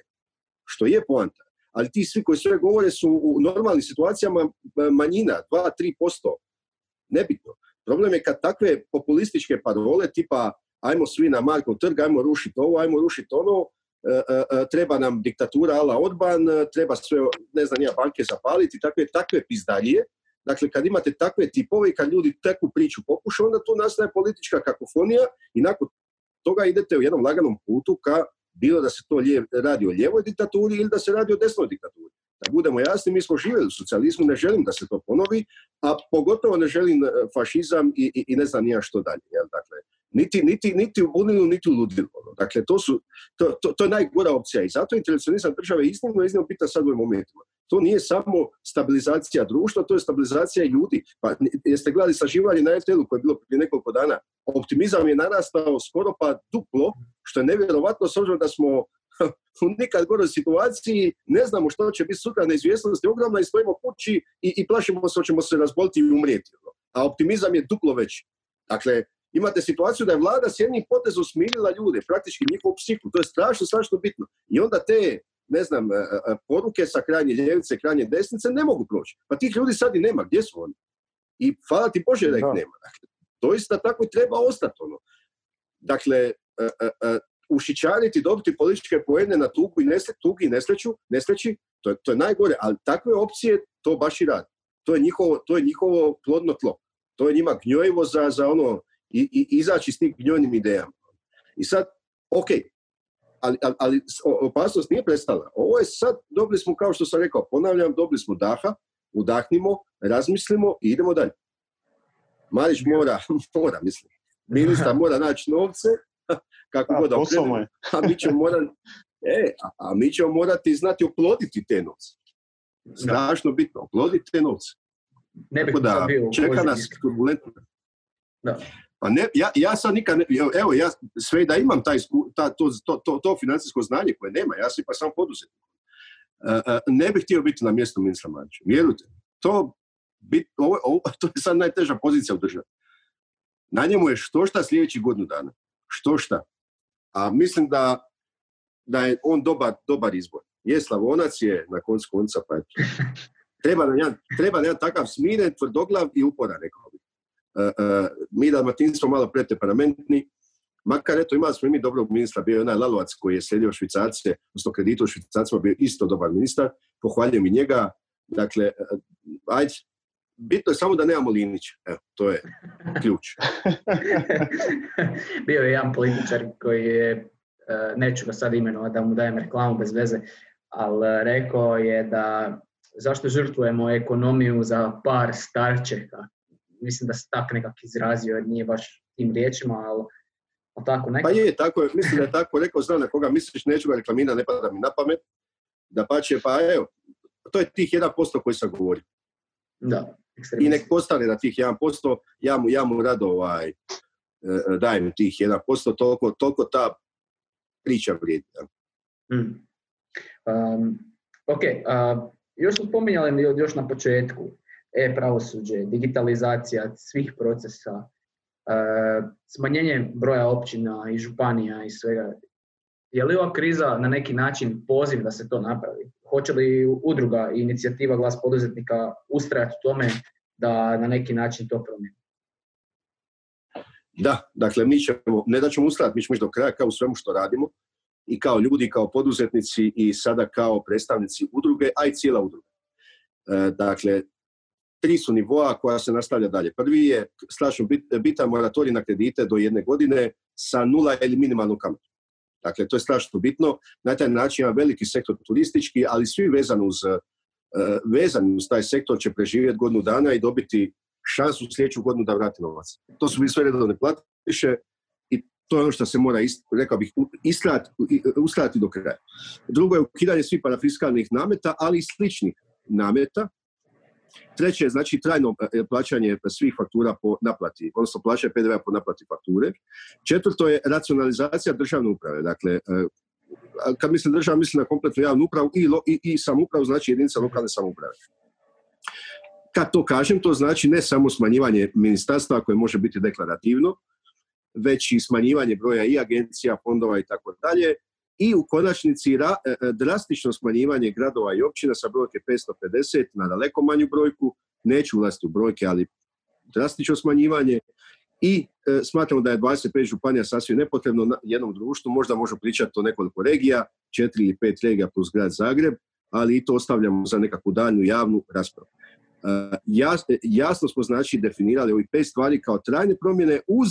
što je poanta. Ali ti svi koji sve govore su u normalnim situacijama manjina, 2-3%. Nebitno. Problem je kad takve populističke parole tipa ajmo svi na Markov trg, ajmo rušiti ovo, ajmo rušiti ono, e, e, e, treba nam diktatura ala odban, treba sve, ne znam, ja, banke zapaliti, takve, takve pizdalije. Dakle, kad imate takve tipove i kad ljudi takvu priču pokušaju, onda tu nastaje politička kakofonija i nakon toga idete u jednom laganom putu ka bilo da se to radi o lijevoj diktaturi ili da se radi o desnoj diktaturi. Da budemo jasni, mi smo živjeli u socijalizmu, ne želim da se to ponovi, a pogotovo ne želim fašizam i, i, i ne znam nija što dalje. Jel? Dakle, niti, niti, niti u bunilu, niti u ludilu. Ono. Dakle, to, su, to, to, to, je najgora opcija i zato internacionalizam države iznimno, iznimno bitan sad u ovim momentima. To nije samo stabilizacija društva, to je stabilizacija ljudi. Pa jeste gledali saživanje na RTL-u koje je bilo prije nekoliko dana. Optimizam je narastao skoro pa duplo, što je nevjerovatno s obzirom da smo u nikad goroj situaciji, ne znamo što će biti sutra, neizvjesnost je ogromna i stojimo kući i, i plašimo se, hoćemo se razboliti i umrijeti. Ono. A optimizam je duplo veći. Dakle, imate situaciju da je vlada s jednim potezom smirila ljude, praktički njihovu psihu. To je strašno, strašno bitno. I onda te, ne znam, e, e, poruke sa krajnje ljevice, krajnje desnice ne mogu proći. Pa tih ljudi sad i nema. Gdje su oni? I hvala ti Bože da ih nema. Dakle, doista tako treba ostati. Ono. Dakle, e, ušićariti, dobiti političke poene na tugu i tugi i nesreću, nesreći, to je, to je najgore. Ali takve opcije to baš i radi. To je njihovo, to je njihovo plodno tlo. To je njima gnjojivo za, za ono i, i izaći s tim gnjojnim idejama. I sad, ok, ali, ali, ali opasnost nije prestala. Ovo je sad, dobili smo, kao što sam rekao, ponavljam, dobili smo daha, udahnimo, razmislimo i idemo dalje. Marić mora, mora, mislim, ministar mora naći novce, kako god okrenemo, a mi ćemo morati, e, a, a, mi ćemo morati znati oploditi te novce. Strašno bitno, oploditi te novce. ne bih Tako da, bio čeka nas turbulentno. Da. Pa ne, ja, ja sad nikad, ne, evo, ja sve da imam taj, ta, to, to, to, to financijsko znanje koje nema, ja sam pa sam poduzetnik. Uh, uh, ne bih htio biti na mjestu ministra Marića. Vjerujte, to, bit, ovo, ovo, to je sad najteža pozicija u državi. Na njemu je što šta sljedećih godinu dana. Što šta. A mislim da, da je on dobar, dobar izbor. Je Slavonac je na koncu konca, pa. Treba nam jedan, treba takav smiren, tvrdoglav i uporan, rekao bih. Uh, uh, mi Dalmatinci smo malo pretemperamenttni, makar eto imali smo i mi dobrog ministra, bio je onaj Lalovac koji je slijedio švicarce, odnosno kreditu u švicarcima, bio isto dobar ministar, pohvaljujem i njega, dakle, uh, ajde, bitno je samo da nemamo Linić, evo, to je ključ. bio je jedan političar koji je, neću ga sad imenovati da mu dajem reklamu bez veze, ali rekao je da zašto žrtvujemo ekonomiju za par starčeka, mislim da se tak nekak izrazio, jer nije baš tim riječima, ali, ali tako nekako. Pa je, tako je, mislim da je tako rekao, znam na koga misliš, neću ga reklamina, ne pada mi na pamet, da pa će, pa evo, to je tih 1% koji sam govorio. Da, I nek postane na tih 1%, ja mu, ja mu rado ovaj, e, dajem tih 1%, toliko, toliko ta priča vrijedi. Mm. Um, ok, uh, još smo spominjali još na početku, e-pravosuđe, digitalizacija svih procesa, uh, smanjenje broja općina i županija i svega. Je li ova kriza na neki način poziv da se to napravi? Hoće li udruga i inicijativa glas poduzetnika ustrajati u tome da na neki način to promijeni? Da, dakle mi ćemo, ne da ćemo ustrajati, mi ćemo do kraja kao u svemu što radimo i kao ljudi, kao poduzetnici i sada kao predstavnici udruge, a i cijela udruga. E, dakle, tri su nivoa koja se nastavlja dalje. Prvi je strašno bitan moratorij na kredite do jedne godine sa nula ili minimalnom kamatu. Dakle, to je strašno bitno. Na taj način ima veliki sektor turistički, ali svi vezani uz, e, vezani uz taj sektor će preživjeti godinu dana i dobiti šansu sljedeću godinu da vrati novac. To su sve redovne platiše i to je ono što se mora, rekao bih, ustrati do kraja. Drugo je ukidanje svih parafiskalnih nameta, ali i sličnih nameta. Treće je znači trajno e, plaćanje svih faktura po naplati, odnosno plaćanje PDV po naplati fakture. Četvrto je racionalizacija državne uprave. Dakle, e, kad mislim država, mislim na kompletnu javnu upravu i, i, i samupravu, znači jedinica lokalne samouprave. Kad to kažem, to znači ne samo smanjivanje ministarstva koje može biti deklarativno, već i smanjivanje broja i agencija, fondova i tako dalje, i u konačnici ra, e, e, drastično smanjivanje gradova i općina sa brojke 550 na daleko manju brojku, neću ulaziti u brojke, ali drastično smanjivanje. I e, smatramo da je 25 županija sasvim nepotrebno. Na jednom društvu, možda možemo pričati o nekoliko regija, četiri ili pet regija plus grad Zagreb, ali i to ostavljamo za nekakvu daljnju javnu raspravu. E, jasno smo znači definirali ovih pet stvari kao trajne promjene uz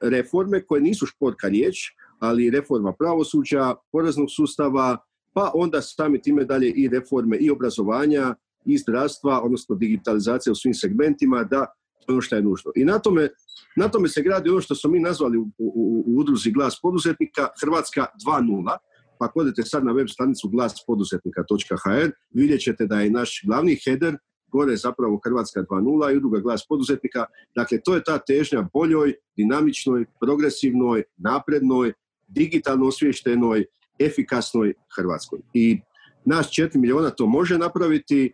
reforme koje nisu šporka riječ, ali reforma pravosuđa, poreznog sustava, pa onda sami time dalje i reforme i obrazovanja, i zdravstva, odnosno digitalizacija u svim segmentima, da ono što je nužno. I na tome, na tome se gradi ono što smo mi nazvali u, u, udruzi Glas poduzetnika Hrvatska 2.0, pa ako odete sad na web stranicu glaspoduzetnika.hr, vidjet ćete da je naš glavni header gore zapravo Hrvatska 2.0 i udruga glas poduzetnika. Dakle, to je ta težnja boljoj, dinamičnoj, progresivnoj, naprednoj, digitalno osviještenoj, efikasnoj Hrvatskoj. I nas 4 milijuna to može napraviti,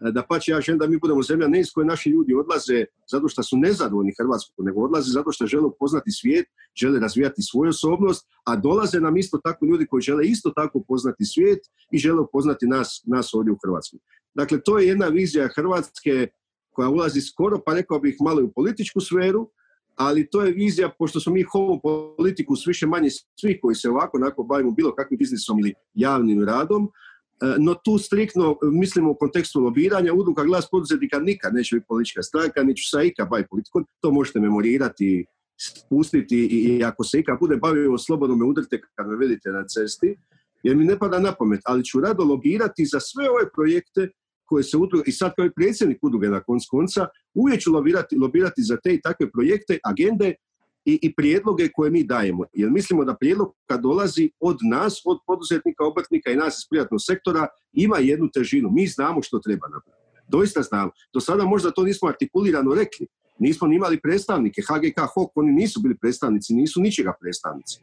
da pa će ja želim da mi budemo zemlja ne iz koje naši ljudi odlaze zato što su nezadovoljni Hrvatskom, nego odlaze zato što žele upoznati svijet, žele razvijati svoju osobnost, a dolaze nam isto tako ljudi koji žele isto tako upoznati svijet i žele upoznati nas, nas ovdje u Hrvatskoj. Dakle, to je jedna vizija Hrvatske koja ulazi skoro, pa rekao bih malo u političku sferu, ali to je vizija, pošto smo mi homo politiku s više manje svih koji se ovako onako bavimo bilo kakvim biznisom ili javnim radom, e, no tu striktno mislimo u kontekstu lobiranja, udruga glas poduzetnika nikad neće biti politička stranka, neću se ikad baviti politikom, to možete memorirati, spustiti i, ako se ikad bude bavio slobodno me udrite kad me vidite na cesti, jer mi ne pada na pamet, ali ću rado lobirati za sve ove projekte koje se udruge, i sad kao i predsjednik udruge na konc konca, uvijek ću lobirati, lobirati za te i takve projekte, agende i, i prijedloge koje mi dajemo. Jer mislimo da prijedlog kad dolazi od nas, od poduzetnika, obrtnika i nas iz privatnog sektora, ima jednu težinu. Mi znamo što treba napraviti. Doista znamo. Do sada možda to nismo artikulirano rekli. Nismo ni imali predstavnike. HGK, HOK, oni nisu bili predstavnici, nisu ničega predstavnici.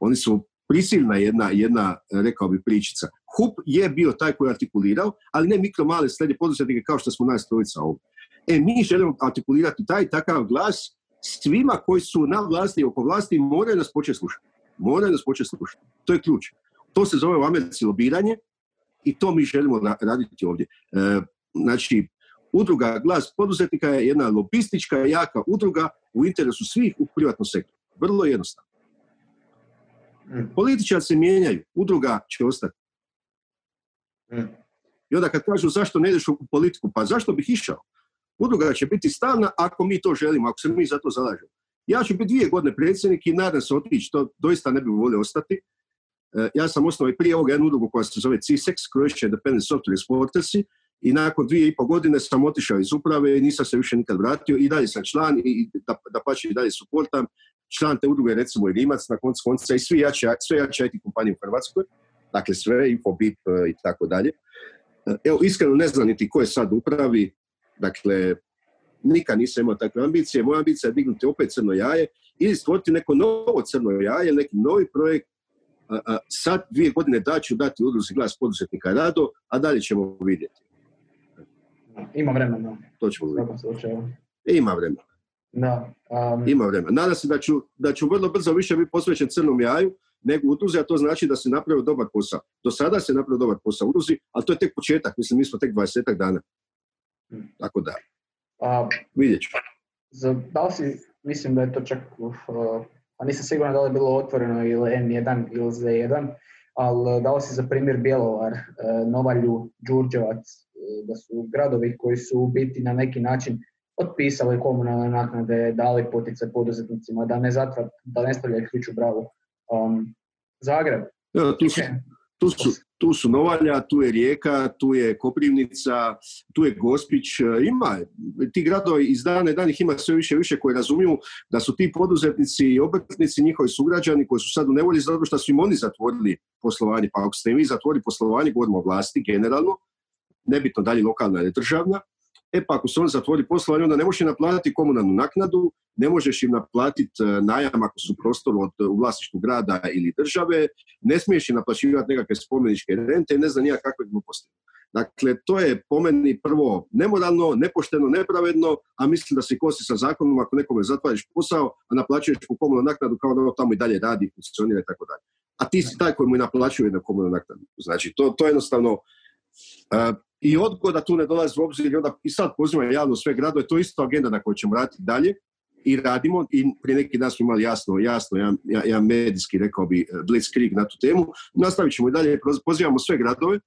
Oni su prisilna jedna, jedna, rekao bi, pričica. HUP je bio taj koji je artikulirao, ali ne mikro male srednje poduzetnike kao što smo nas trojica ovdje. E, mi želimo artikulirati taj takav glas svima koji su na vlasti i oko vlasti moraju nas početi slušati. Moraju nas početi slušati. To je ključ. To se zove u Americi lobiranje i to mi želimo raditi ovdje. E, znači, udruga Glas poduzetnika je jedna lobistička, jaka udruga u interesu svih u privatnom sektoru. Vrlo jednostavno. Mm. Političari se mijenjaju, udruga će ostati. Mm. I onda kad kažu zašto ne ideš u politiku, pa zašto bih išao? Udruga će biti stalna ako mi to želimo, ako se mi za to zalažemo. Ja ću biti dvije godine predsjednik i nadam se otići, to doista ne bi volio ostati. E, ja sam osnovao i prije ovoga jednu udrugu koja se zove CISEX, Croatia Independent Software Exportersi, i nakon dvije i pol godine sam otišao iz uprave i nisam se više nikad vratio i dalje sam član i da, da pače i dalje suportam. Član te udruge recimo je Rimac na koncu konca i svi jače, sve jače IT kompanije u Hrvatskoj, dakle sve, Infobip e, i tako dalje. E, evo, iskreno ne znam niti ko je sad upravi, dakle, nikad nisam imao takve ambicije. Moja ambicija je dignuti opet crno jaje ili stvoriti neko novo crno jaje, neki novi projekt. sad dvije godine da ću dati udruzi glas poduzetnika rado, a dalje ćemo vidjeti. Ima vremena. To ćemo Ima vremena. Da. Um... Ima vremena. Nadam se da ću, da ću vrlo brzo više biti posvećen crnom jaju nego udruzi, a to znači da se napravio dobar posao. Do sada se napravio dobar posao u udruzi, ali to je tek početak. Mislim, mi smo tek 20 dana. Hmm. Tako da. A, Vidjet ću. Za, da li si, mislim da je to čak, uh, a nisam siguran da li je bilo otvoreno ili N1 ili Z1, ali da li si za primjer Bjelovar, uh, Novalju, Đurđevac, uh, da su gradovi koji su u biti na neki način otpisali komunalne naknade, dali potice poduzetnicima, da ne zatvrat, da ne stavljaju ključ u bravu. Um, Zagreb. Ja, tu, su, tu, su, tu su Novalja, tu je Rijeka, tu je Koprivnica, tu je Gospić. E, ima, ti gradovi iz dana dan ih ima sve više i više koji razumiju da su ti poduzetnici i obrtnici njihovi sugrađani koji su sad u nevolji zato što su im oni zatvorili poslovanje. Pa ako ste im vi zatvorili poslovanje, govorimo o vlasti generalno, nebitno dalje lokalna ili državna, E pa ako se on zatvori poslovanje, onda ne možeš im naplatiti komunalnu naknadu, ne možeš im naplatiti e, najam ako su prostor od, u vlasništvu grada ili države, ne smiješ im naplaćivati nekakve spomeničke rente ne znam nija kakve gluposti. Dakle, to je po meni prvo nemoralno, nepošteno, nepravedno, a mislim da se kosi sa zakonom ako nekome zatvariš posao, a naplaćuješ komunalnu naknadu kao da ono tamo i dalje radi, funkcionira i tako dalje. A ti si taj koji mu naplaćuje na komunalnu naknadu. Znači, to, to jednostavno uh, i odgoda tu ne dolazi u obzir i onda i sad pozivam javno sve gradove, to je isto agenda na kojoj ćemo raditi dalje i radimo i prije neki dan smo imali jasno, jasno, jedan, jedan medijski, rekao bi, blitzkrieg na tu temu. Nastavit ćemo i dalje, pozivamo sve gradove e,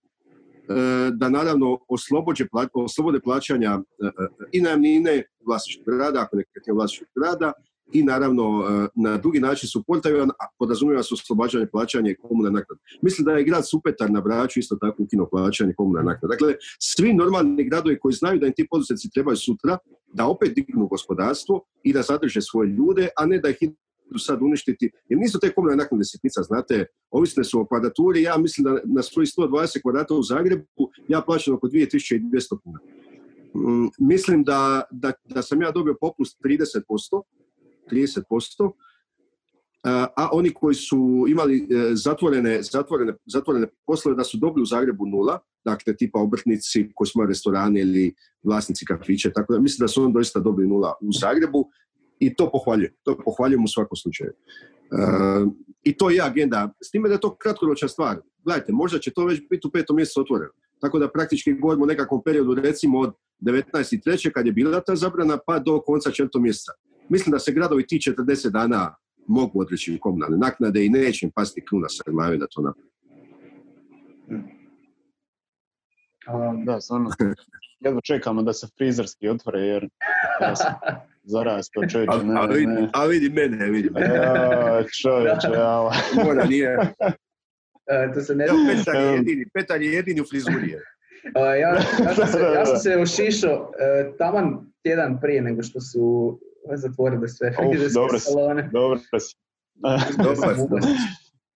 da naravno oslobođe, oslobode plaćanja e, e, i najamnine vlasništvu grada, ako nekretnije vlasništvu grada, i naravno e, na drugi način su a podrazumijeva se oslobađanje plaćanja komunalne naknade. Mislim da je grad Supetar na Braču isto tako ukino plaćanje komunalne naknade. Dakle, svi normalni gradovi koji znaju da im ti poduzetnici trebaju sutra da opet dignu gospodarstvo i da zadrže svoje ljude, a ne da ih sad uništiti. Jer nisu te komunalne naknade sitnica, znate, ovisne su o kvadraturi. Ja mislim da na svojih 120 kvadrata u Zagrebu ja plaćam oko 2200 kuna. Mm, mislim da, da, da sam ja dobio popust 30%, 30%, a oni koji su imali e, zatvorene, zatvorene, zatvorene poslove da su dobili u Zagrebu nula, dakle tipa obrtnici koji su imali restorane ili vlasnici kafića, tako da mislim da su oni doista dobili nula u Zagrebu i to pohvaljujem, to pohvaljujem u svakom slučaju. I to je agenda, s time da je to kratkoročna stvar. Gledajte, možda će to već biti u petom mjesecu otvoreno. Tako da praktički govorimo o nekakvom periodu recimo od 19.3. kad je bila ta zabrana pa do konca četvrtog mjeseca. Mislim da se gradovi ti 40 dana mogu odreći komunalne naknade i neće im pasti kruna sa glave da to napravi. Da, stvarno. Jedva čekamo da se frizerski otvore jer ja sam zarastao čovječe. A, a, vidi, a vidi mene, vidi mene. Ja, čovječe, ja. Mora nije. Uh, to se ne Evo, Petar je jedini, Petar je jedini u frizuri. Uh, ja, ja, sam se, ja sam se ušišao uh, taman tjedan prije nego što su zatvorili sve frizerske salone. Dobro si.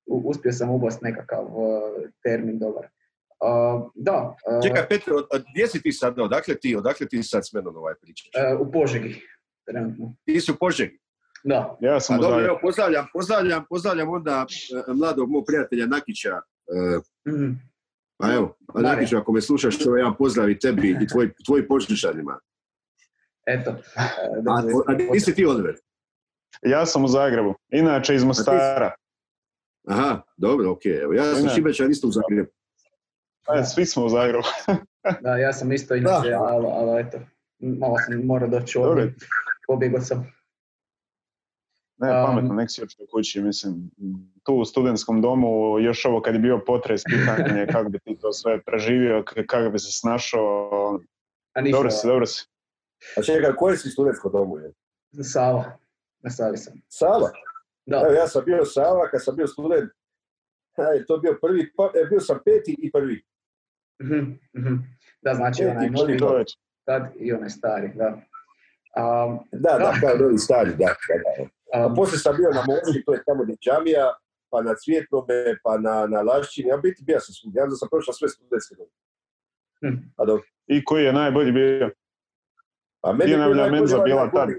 uspio sam ubast nekakav uh, termin dobar. da. Čekaj, Petre, gdje si ti sad, odakle ti, odakle ti sad s menom ovaj pričaš? u Požegi, trenutno. Ti si u Požegi? Da. Ja sam dobro, evo, pozdravljam, pozdravljam, pozdravljam onda mladog mog prijatelja Nakića. Mm. Pa evo, Nakiću, ako me slušaš, to ja pozdravim tebi i tvoj, tvoj požišanima. Eto. A, a gdje si ti, Oliver? Ja sam u Zagrebu, inače iz Mostara. Aha, dobro, ok. Evo, ja sam Šibečan isto u Zagrebu. A, svi smo u Zagrebu. da, ja sam isto inače, ali, ali eto, malo sam morao doći ovdje. Pobjegao sam. Ne, pametno, nek si još kući, mislim, tu u studentskom domu, još ovo kad je bio potres, pitanje kako bi ti to sve preživio, kako bi se snašao, dobro si, dobro si. A čekaj, koje si studentsko domu je? Sava, na Savi sam. Sava? Da. Evo, ja sam bio Sava, kad sam bio student, Aj, to bio prvi, pa, e, bio sam peti i prvi. Mm-hmm, mm-hmm. Da, znači onaj novi, tad i onaj stari, da. Um, da, da, da, kao novi stari, da. da, da. A poslije sam bio na Moži, to je tamo gdje džamija, pa na Cvjetnome, pa na, na Lašćini, ja biti bio sam svugdje, ja sam prošao sve studentske. Hm. A dobro. I koji je najbolji bio? A meni je najbolji menza bila tad?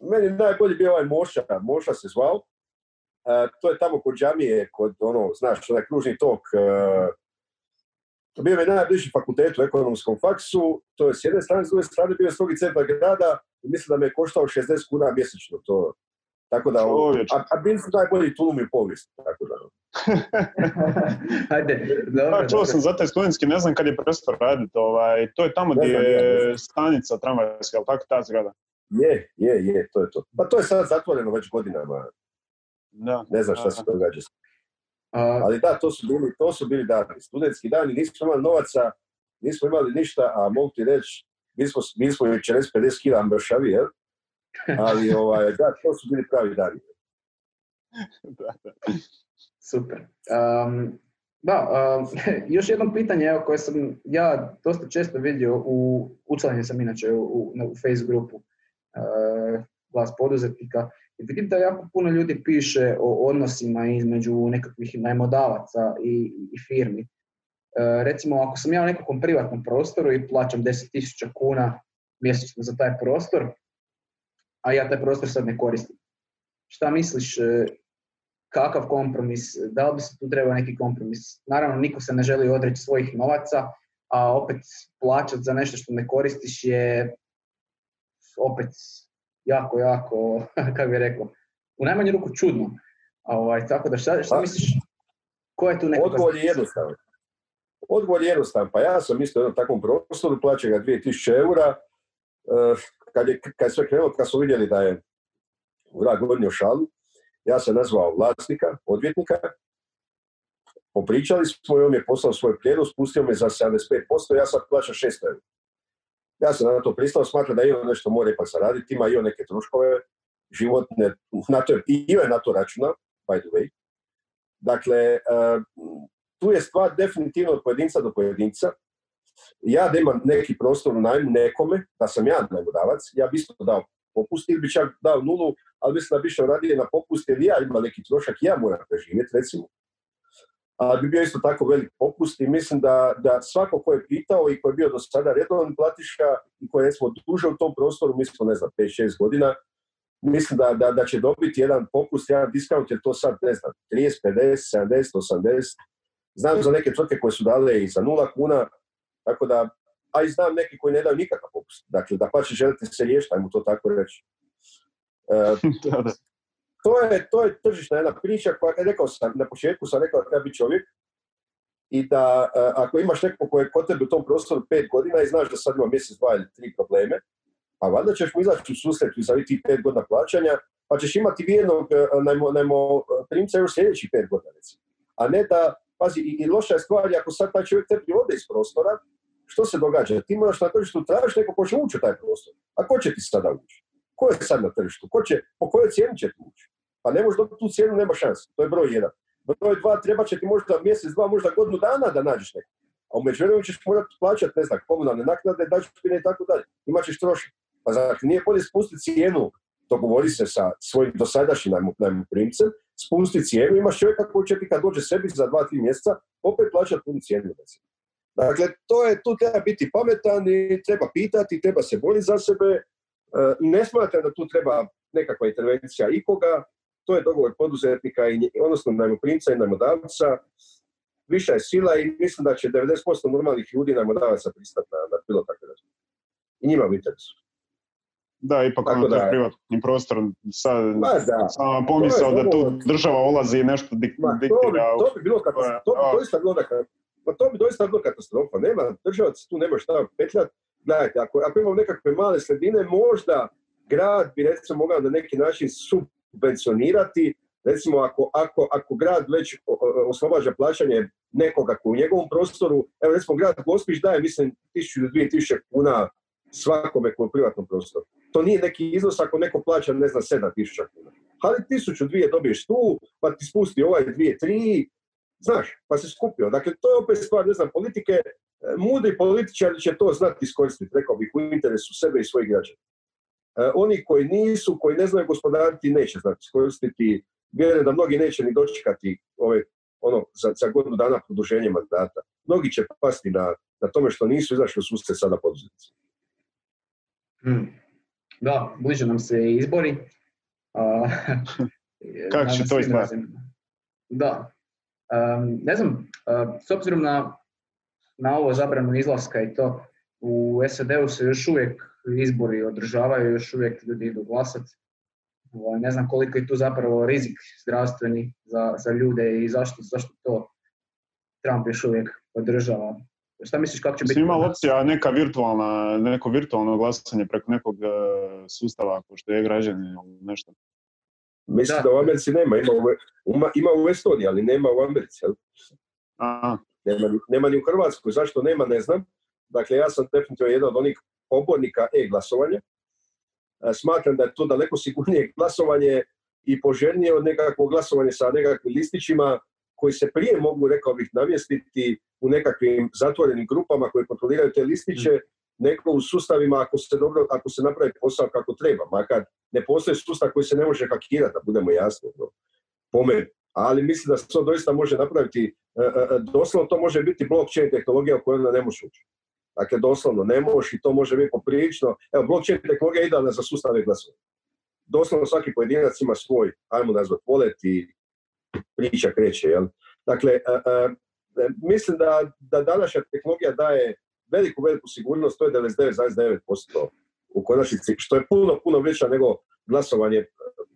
Meni najbolji bio ovaj Moša, Moša se zvao. Uh, to je tamo kod džamije, kod ono, znaš, onaj kružni tok. Uh, to bio mi najbliži fakultet u ekonomskom faksu, to je s jedne strane, s druge strane bio je strogi centar grada i mislim da me je koštao 60 kuna mjesečno. To, tako da, a, a bili su najbolji tulumi u povijesti, tako da. Ajde, dobro, pa, čuo sam za taj studentski, ne znam kad je prestao raditi, ovaj, to je tamo gdje je stanica tramvajska, ali tako ta zgrada? Je, je, je, to je to. Pa to je sad zatvoreno već godinama. Da. Ne znam šta se događa. Ali da, to su bili, to su bili dani. Studentski dani, nismo imali novaca, nismo imali ništa, a mogu ti reći, mi smo, mi smo 40-50 kila mršavi, jel? Ali ovaj, da, to su bili pravi dani. da, da. Super. Um, da, um, još jedno pitanje evo, koje sam ja dosta često vidio u, učlanjen sam inače u, u, u face grupu uh, glas poduzetnika i vidim da jako puno ljudi piše o odnosima između nekakvih najmodavaca i, i firmi. Uh, recimo, ako sam ja u nekakvom privatnom prostoru i plaćam 10.000 kuna mjesečno za taj prostor, a ja taj prostor sad ne koristim. Šta misliš, e, kakav kompromis, da li bi se tu trebao neki kompromis? Naravno, niko se ne želi odreći svojih novaca, a opet plaćati za nešto što ne koristiš je opet jako, jako, kako bih rekao, u najmanju ruku čudno. A ovaj, tako da šta, šta pa, misliš, ko je tu nekakav... Odgovor je jednostavan. Odgovor je jednostavan. Pa ja sam isto u jednom takvom prostoru, plaća ga 2000 eura. Kad je, kad sve krenulo, kad su vidjeli da je vrag godinio šalu, ja sam nazvao vlasnika, odvjetnika, popričali smo i on je poslao svoj prijedlog, spustio me za 75%, ja sad plaćam 600 eura. Ja sam na to pristao, smatram da i on nešto mora ipak zaraditi, ima i on neke troškove životne, na to, i je na to računa, by the way. Dakle, uh, tu je stvar definitivno od pojedinca do pojedinca ja da imam neki prostor u najmu nekome, da sam ja najmodavac, ja bi isto dao popust ili bi čak dao nulu, ali mislim da bi išao radije na popust jer ja imam neki trošak ja moram preživjeti recimo. Ali bi bio isto tako velik popust i mislim da, da svako ko je pitao i ko je bio do sada redovan platiška i ko je recimo duže u tom prostoru, mi smo ne znam 5-6 godina, mislim da, da, da će dobiti jedan popust, jedan discount jer to sad ne znam 30, 50, 70, 80. Znam za neke tvrtke koje su dale i za nula kuna, tako da, a i znam neki koji ne daju nikakav popust. Dakle, da pa će želite se riješiti, ajmo to tako reći. E, to, je, to je tržišna jedna priča koja, rekao sam, na početku sam rekao da treba biti čovjek i da e, ako imaš neko koji je kod tebe u tom prostoru pet godina i znaš da sad ima mjesec, dva ili tri probleme, a valjda ćeš mu izaći u susret za tih pet godina plaćanja, pa ćeš imati vjernog e, najmo, najmo primca još sljedećih pet godina, recimo. A ne da, pazi, i, i loša je stvar, ako sad taj čovjek tebi ode iz prostora, što se događa? Ti moraš na tržištu tražiš neko ko će ući u taj prostor. A ko će ti sada ući? Ko je sad na tržištu? Ko će, po kojoj cijeni će ti ući? Pa ne možeš dobiti tu cijenu, nema šanse. To je broj jedan. Broj dva, treba će ti možda mjesec, dva, možda godinu dana da nađeš neko. A u međuvremenu ćeš morati plaćati, ne znam, komunalne naknade, dačpine i tako dalje. Imaćeš trošak. Pa znači nije bolje spustiti cijenu, dogovori se sa svojim dosadašnjim najmoprimcem, spusti cijenu, imaš čovjeka koji će ti kad dođe sebi za dva, tri mjeseca, opet plaćati punu cijenu. Dakle, to je, tu treba biti pametan i treba pitati, treba se boriti za sebe. E, ne smatram da tu treba nekakva intervencija ikoga, to je dogovor poduzetnika, i, odnosno najmoprimca i najmodavca. Viša je sila i mislim da će 90% normalnih ljudi najmodavaca pristati na, na bilo takve I njima u interesu. Da, ipak ono da, privatnim prostorom sad Ma, da. sam pomisao da tu država ulazi i nešto diktira. To bi, to bi bilo katastrofa, to bi doista bilo pa to bi doista bilo katastrofa. Nema, država tu nema šta petljati. Gledajte, ako, ako imamo nekakve male sredine, možda grad bi recimo mogao na neki način subvencionirati, recimo ako, ako, ako grad već oslobađa plaćanje nekoga koji u njegovom prostoru, evo recimo grad Gospić daje mislim 1000 do 2000 kuna svakome koji u privatnom prostoru. To nije neki iznos ako neko plaća, ne znam, 7000 kuna. Ali tisuću dvije dobiješ tu, pa ti spusti ovaj dvije, tri, znaš, pa se skupio. Dakle, to je opet stvar, ne znam, politike, e, mudri političari će to znati iskoristiti, rekao bih, u interesu sebe i svojih građana. E, oni koji nisu, koji ne znaju gospodariti, neće znati iskoristiti. Vjerujem da mnogi neće ni dočekati ove, ono, za, za godinu dana produženje mandata. Mnogi će pasti na, na tome što nisu izašli u suste sada poduzetnici. Hmm. Da, bliže nam se izbori. Kako će to izgledati? Da. Ne znam, s obzirom na, na ovo zabranu izlaska i to, u SAD-u se još uvijek izbori održavaju, još uvijek ljudi idu glasati. Ovaj, ne znam koliko je tu zapravo rizik zdravstveni za, za ljude i zašto, zašto to Trump još uvijek održava. Šta misliš kako će biti? Ima opcija neka virtualna, neko virtualno glasanje preko nekog e, sustava, ako što je građani ili nešto. Mislim da. u Americi nema, ima u, ima u Estoniji, ali nema u Americi. Aha. Nema, nema ni u Hrvatskoj. Zašto nema, ne znam. Dakle, ja sam definitivno jedan od onih pobornika e-glasovanja. E, smatram da je to daleko sigurnije glasovanje i poželjnije od nekakvog glasovanja sa nekakvim listićima koji se prije mogu, rekao bih, namjestiti u nekakvim zatvorenim grupama koje kontroliraju te listiće, nego u sustavima ako se dobro, ako se napravi posao kako treba, makar ne postoji sustav koji se ne može hakirati, da budemo jasni. No. Ali mislim da se to doista može napraviti, e, e, e, doslovno to može biti blockchain tehnologija u kojoj ne može ući. Dakle, doslovno ne može i to može biti poprilično. Evo, blockchain tehnologija je idealna za sustave glasova. Doslovno svaki pojedinac ima svoj, ajmo nazvat, volet i priča kreće. Jel? Dakle, mislim da, da današnja tehnologija daje veliku, veliku sigurnost, to je 99,9% u konačnici, što je puno, puno veća nego glasovanje.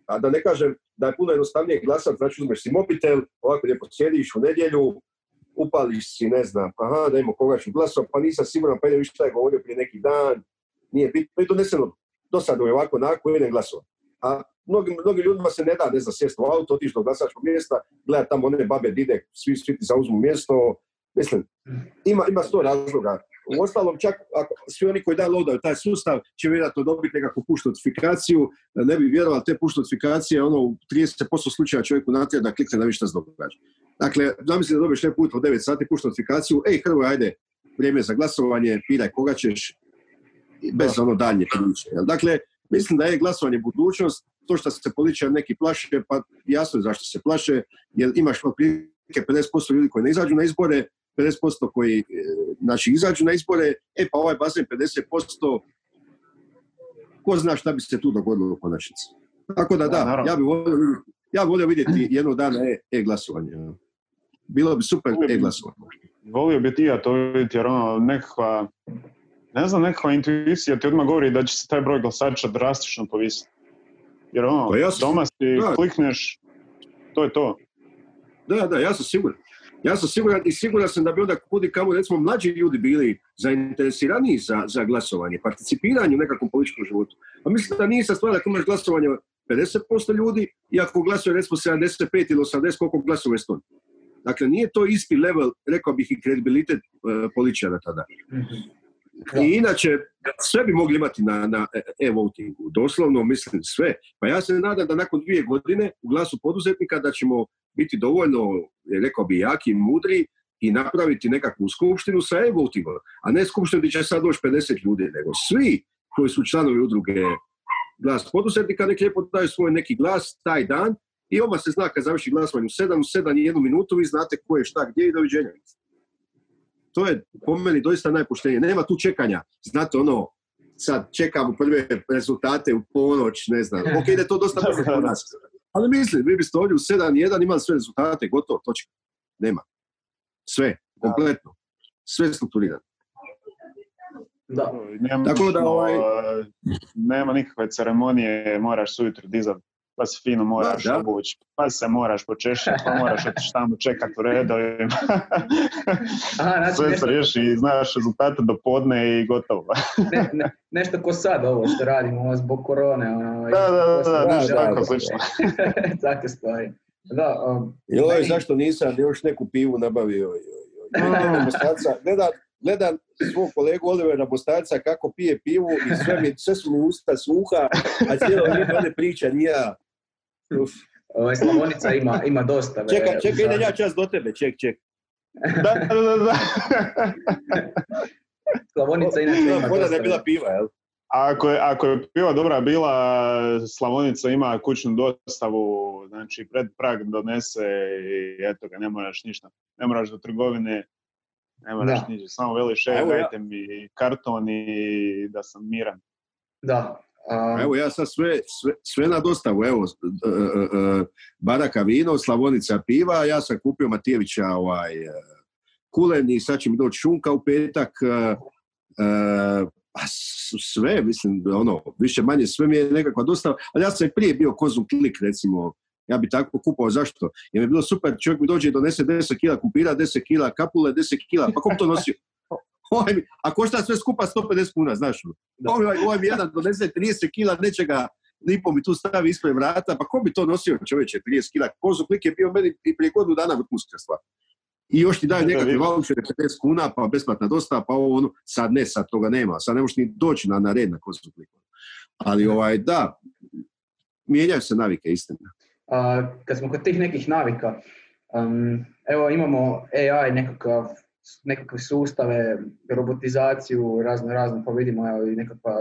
A da ne kažem da je puno jednostavnije glasati, znači uzmeš si mobitel, ovako lijepo sjediš u nedjelju, upališ si, ne znam, aha, da ima koga ću glasovati, pa nisam siguran, pa idem šta je govorio prije neki dan, nije bitno, je doneseno, dosadno je ovako, nakon idem glasovati. A mnogim, mnogim ljudima se ne da, ne znam, sjesti u auto, otići do glasačkog mjesta, gleda tamo one babe dide, svi, svi ti zauzmu mjesto, mislim, ima, ima sto razloga. U ostalom, čak ako svi oni koji downloadaju taj sustav će vjerojatno dobiti nekakvu push notifikaciju, ne bi vjerovali te push notifikacije, ono u 30% slučaja čovjeku natjera da klikne da vidi šta se događa. Dakle, zamisli da dobiješ ne put u 9 sati push notifikaciju, ej Hrvoj, ajde, vrijeme za glasovanje, piraj koga ćeš, bez ono dalje priče. Dakle, mislim da je glasovanje budućnost, to što se političari neki plaše, pa jasno je zašto se plaše, jer imaš otprilike 50% ljudi koji ne izađu na izbore, 50% koji e, znači, izađu na izbore, e pa ovaj bazen 50%, ko zna šta bi se tu dogodilo u konačnici. Tako da da, ja bih volio, ja volio vidjeti jednog dana e-glasovanje. Bilo bi super e-glasovanje. Volio bi ti ja to vidjeti, jer ono nekakva, ne znam, nekakva intuicija ti odmah govori da će se taj broj glasača drastično povisiti. Jer ono, pa ja doma si klikneš, to je to. Da, da, ja sam siguran. Ja sam siguran i siguran sam da bi onda kudi kamo recimo mlađi ljudi bili zainteresiraniji za, za glasovanje, participiranje u nekakvom političkom životu. A mislim da nije sa stvar ako imaš glasovanje 50% ljudi i ako glasuje recimo 75 ili 80 koliko glasova je Dakle, nije to isti level, rekao bih, i kredibilitet uh, političara tada. mm i inače, sve bi mogli imati na, na e-votingu, doslovno mislim sve. Pa ja se nadam da nakon dvije godine u glasu poduzetnika da ćemo biti dovoljno, rekao bi, jaki i mudri i napraviti nekakvu skupštinu sa e-votingom, a ne skupštinu gdje će sad doći 50 ljudi, nego svi koji su članovi udruge glas poduzetnika, nek lijepo daju svoj neki glas taj dan i oma se zna kad završi glasovanje u 7, u 7 i jednu minutu, vi znate ko je šta gdje i doviđenja. To je po meni doista najpoštenije. Nema tu čekanja. Znate, ono, sad čekamo prve rezultate u ponoć, ne znam. Ok, ide to dosta brzo kod nas. Ali mislim, vi biste ovdje u 7-1 imali sve rezultate, gotovo, točka. Nema. Sve, kompletno. Sve strukturirano. Da. Nema, Tako da, ovaj- nema nikakve ceremonije, moraš se ujutro dizat, pa se fino moraš Da, da. obući, pa se moraš počešati, pa moraš otići tamo čekat u redovima. Aha, znači Sve se riješi i znaš rezultate do podne i gotovo. ne, ne, nešto ko sad ovo što radimo ovo zbog korone. Ono, Da, da, da, da, nešto tako slično. Takve stvari. Da, um, Joj, meni- zašto nisam još neku pivu nabavio? Joj, joj, joj. Mm. Mostarca, gledam, svog kolegu Olivera Mostarca kako pije pivu i sve, mi, sve su mi usta suha, a cijelo vrijeme ovdje priča, nija. Uf. ovaj, Slavonica ima, ima dosta. Čekaj, čekaj, idem za- ja čas do tebe, ček, ček. Da, da, da, da. Slavonica inače ima da dosta. je bila piva, jel? Ako je, ako je piva dobra bila, Slavonica ima kućnu dostavu, znači pred prag donese i eto ga, ne moraš ništa. Ne moraš do trgovine, ne moraš Da. ništa, samo veliš, e, Evo ja- dajte mi karton i da sam miran. Da. a, Evo ja sad sve, sve, sve na dostavu, evo, e, e, Baraka vino, Slavonica piva, ja sam kupio Matijevića ovaj, kulen i sad će mi doći šunka u petak, a sve, mislim, ono, više manje sve mi je nekakva dostava, ali ja sam prije bio konzum klik, recimo, ja bi tako kupao, zašto? Jer mi je bilo super, čovjek mi dođe i donese 10 kila kupira, 10 kila kapule, 10 kila, pa ko bi to nosio? Ovaj mi- a košta sve skupa 150 kuna, znaš, ono. Da. Ovaj, ovaj mi jedan donese 30 kila nečega, lipo mi tu stavi ispred vrata, pa ko bi to nosio čovječe, 30 kila? Konzum klik je bio meni i prije godinu dana vrhunska stvar. I još ti daju Da, nekakve vouchere 50 kuna, pa besplatna dostava, pa ovo ono, sad ne, sad toga nema, sad ne možeš ni doći na, na red na konzum kliku. Ali ovaj, da, mijenjaju se navike, istina. A, kad smo kod tih nekih navika, um, evo imamo AI nekakav, nekakve sustave, robotizaciju, razno razno, pa vidimo evo, i nekakva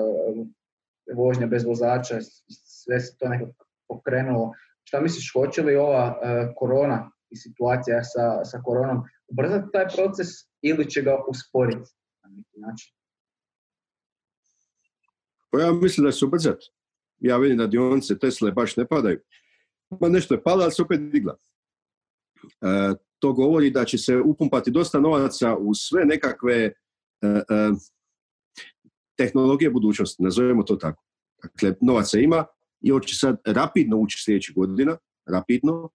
vožnja bez vozača, sve se to nekako pokrenulo. Šta misliš, hoće li ova uh, korona i situacija sa, sa koronom ubrzati taj proces ili će ga usporiti na neki način? Pa ja mislim da će se ubrzati. Ja vidim da dionice Tesle baš ne padaju. Ma nešto je pala, ali se opet digla. E, to govori da će se upumpati dosta novaca u sve nekakve e, e, tehnologije budućnosti, nazovemo to tako. Dakle, novaca ima i on će sad rapidno ući sljedećih godina, rapidno,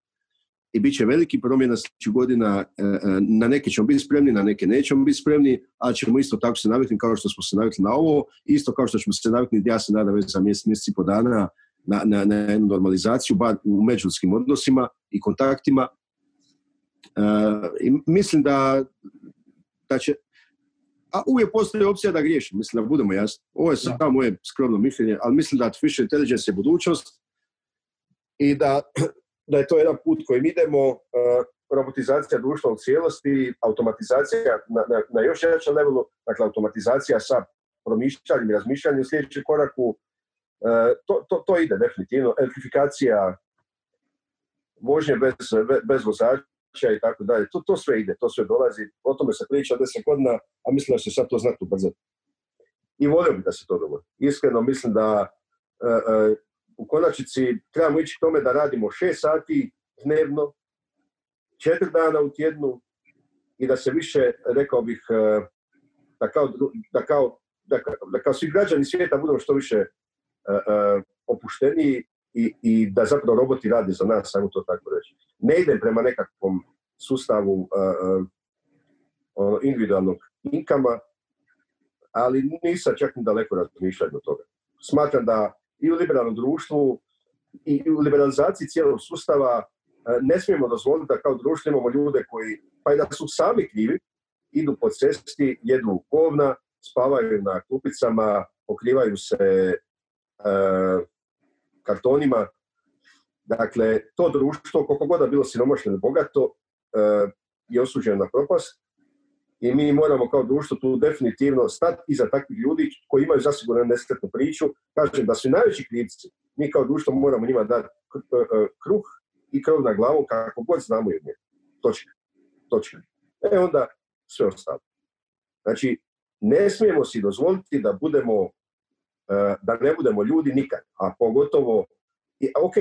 i bit će veliki promjena sljedećih godina. e, e, Na neke ćemo biti spremni, na neke nećemo biti spremni, ali ćemo isto tako se naviknuti kao što smo se navikli na ovo, isto kao što ćemo se naviknuti, ja se nadam već za mjesec, mjesec i po dana, na, na, na jednu normalizaciju bar u međuljudskim odnosima i kontaktima. E, I mislim da, da će a uvijek postoji opcija da griješim, mislim da budemo jasni. Ovo je samo moje skromno mišljenje, ali mislim da artificial intelligence je budućnost i da, da je to jedan put kojim idemo, uh, robotizacija društva u cijelosti, automatizacija na, na, na još jačem levelu, dakle automatizacija sa promišljanjem i razmišljanjem u sljedećem koraku, to, to, to ide definitivno, elektrifikacija vožnje bez, be- bez vozača i tako dalje, to, to sve ide, to sve dolazi, o tome se priča 10 godina, a mislim da se sad to znati ubrzati. I volio bi da se to dogodi. Iskreno mislim da e, e, u konačnici trebamo ići k tome da radimo 6 sati dnevno, 4 dana u tjednu i da se više, rekao bih, e, da da kao, da, ka- da kao svi građani svijeta budemo što više e, e, opušteniji i, i da zapravo roboti rade za nas, samo to tako reći. Ne idem prema nekakvom sustavu individualnog inkama, ali nisam čak ni daleko razmišljati od toga. Smatram da i u liberalnom društvu i u liberalizaciji cijelog sustava ne smijemo dozvoliti da kao društvo imamo ljude koji, pa i da su sami krivi, idu po cesti, jedu govna, spavaju na klupicama, pokrivaju se kartonima. Dakle, to društvo, koliko god da bilo siromašno ili bogato, e, je osuđeno na propast i mi moramo kao društvo tu definitivno stati iza takvih ljudi koji imaju zasigurno nesretnu priču. Kažem da su najveći krivci. Mi kao društvo moramo njima dati e, kruh i krov na glavu kako god znamo od njega. Točka. Točka. E onda sve ostalo. Znači, ne smijemo si dozvoliti da budemo, e, da ne budemo ljudi nikad, a pogotovo, i, ok,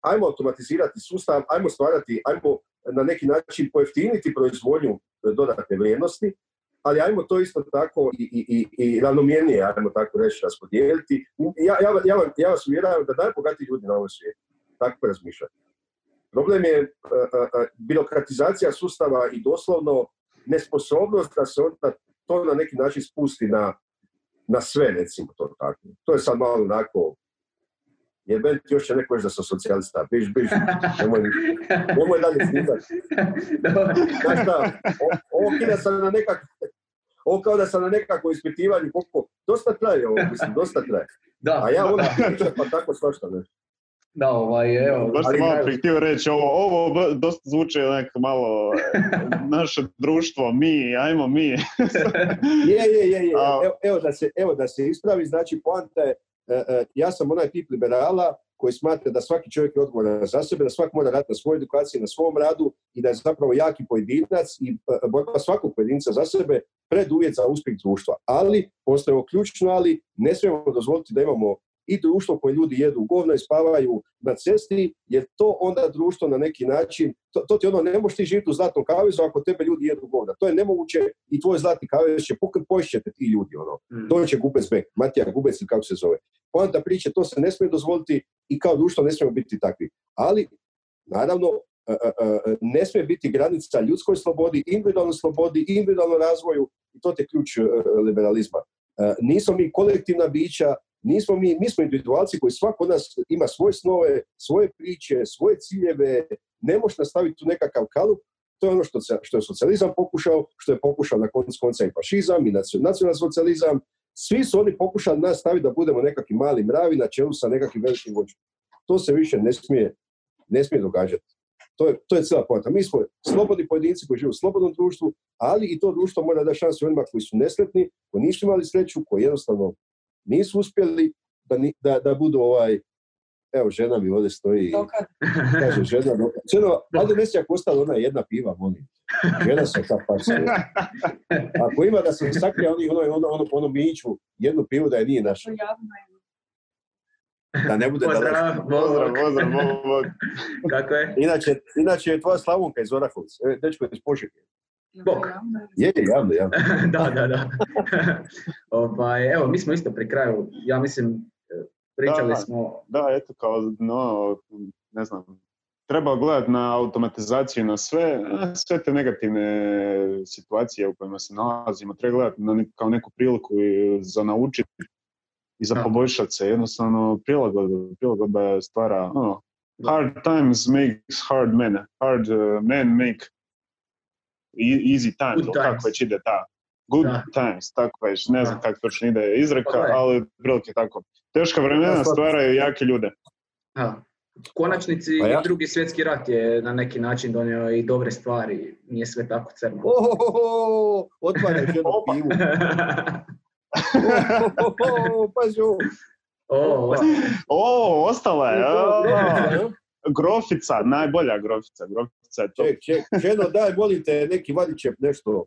ajmo automatizirati sustav, ajmo stvarati, ajmo na neki način pojeftiniti proizvodnju dodatne vrijednosti, ali ajmo to isto tako i, i, i ravnomjernije, ajmo tako reći, raspodijeliti. Ja, ja, ja, ja vas uvjeravam da najbogatiji ljudi na ovoj svijetu tako razmišljati. Problem je uh, uh, birokratizacija sustava i doslovno nesposobnost da se onda to na neki način spusti na, na sve, recimo to tako. To je sad malo onako Jebem ti još će neko da sam socijalista. Biš, biš. Nemoj, nemoj dalje snimati. Znaš šta, ovo kida sam na nekak... Ovo kao da sam na nekako ispitivanju, koliko... Dosta traje ovo, mislim, dosta traje. Da, A ja da, onda pa tako svašta ne. Da, ovaj, evo. Baš sam malo prije htio reći, ovo, ovo dosta zvuči nek malo naše društvo, mi, ajmo mi. Je, je, je, je. Evo, evo, da se, evo da se ispravi, znači poanta je, e, e, ja sam onaj tip liberala koji smatra da svaki čovjek je odgovoran za sebe, da svak mora raditi na svojoj edukaciji, na svom radu i da je zapravo jaki pojedinac i e, borba svakog pojedinca za sebe preduvjet za uspjeh društva. Ali, postoje ovo ključno, ali ne smijemo dozvoliti da imamo i društvo koje ljudi jedu govna i spavaju na cesti, jer to onda društvo na neki način, to, to ti ono, ne možeš ti živjeti u zlatnom kavezu ako tebe ljudi jedu govna. To je nemoguće i tvoj zlatni kavez će pukati, poješćete ti ljudi, ono. Mm. To će Gubec Bek, Matija Gubec kako se zove. Poanta priče, to se ne smije dozvoliti i kao društvo ne smijemo biti takvi. Ali, naravno, e, e, e, ne smije biti granica ljudskoj slobodi, individualnoj slobodi, individualnom razvoju i to je ključ liberalizma. Nismo mi kolektivna bića, nismo mi, mi smo individualci koji svako od nas ima svoje snove, svoje priče, svoje ciljeve, ne možeš nastaviti tu nekakav kalup, to je ono što, što je socijalizam pokušao, što je pokušao na koncu konca i fašizam i nacio- nacionalni socijalizam. Svi su oni pokušali nas staviti da budemo nekakvi mali mravi na čelu sa nekakvim velikim vođom. To se više ne smije, ne smije događati. To je, to je cijela poanta. Mi smo slobodni pojedinci koji žive u slobodnom društvu, ali i to društvo mora dati šansu onima koji su nesretni, koji nisu imali sreću, koji jednostavno nisu uspjeli da, ni- da, da budu ovaj, evo žena mi ovdje stoji, Dokad? kaže žena, no, ženo, ali nesi ako ostala ona jedna piva, molim. Žena se ta pa. Ako ima da se sakrije oni ono, ono, ono, ono miću, jednu pivu da je nije naša, da ne bude. Pozdrav, Pozdrav, bog. pozdrav, bog. Kako je? Inače, inače je tvoja Slavonka iz Orahovca, e, dečko je iz Požege. Bok. je? Je, javno, javno. da, da, da. ovaj, evo, mi smo isto pri kraju, ja mislim, e, pričali Da. smo, Da, eto kao, no, ne znam, treba gledati na automatizaciju, na sve, na sve te negativne situacije u kojima se nalazimo. Treba gledati na ne- kao neku priliku i za naučiti i za poboljšati se. Jednostavno, prilagodba, prilagodba stvara, ono, hard times makes hard men, hard uh, men make easy times, Good ili times. kako već ide ta. Good Da. times, tako već, ne znam kako točno ide izreka, Pa ali prilike tako. Teška vremena stvaraju jake ljude. da, u konačnici Pa ja- i drugi svjetski rat je na neki način donio i dobre stvari, nije sve tako crno. Ohohoho, otvaraj jednu pivu. Ohohoho, pazi ovo. o, O, ostala je. Grofica, najbolja grofica. Grofica je to. Ček, ček, ženo, daj, molim te, neki vadičep, nešto.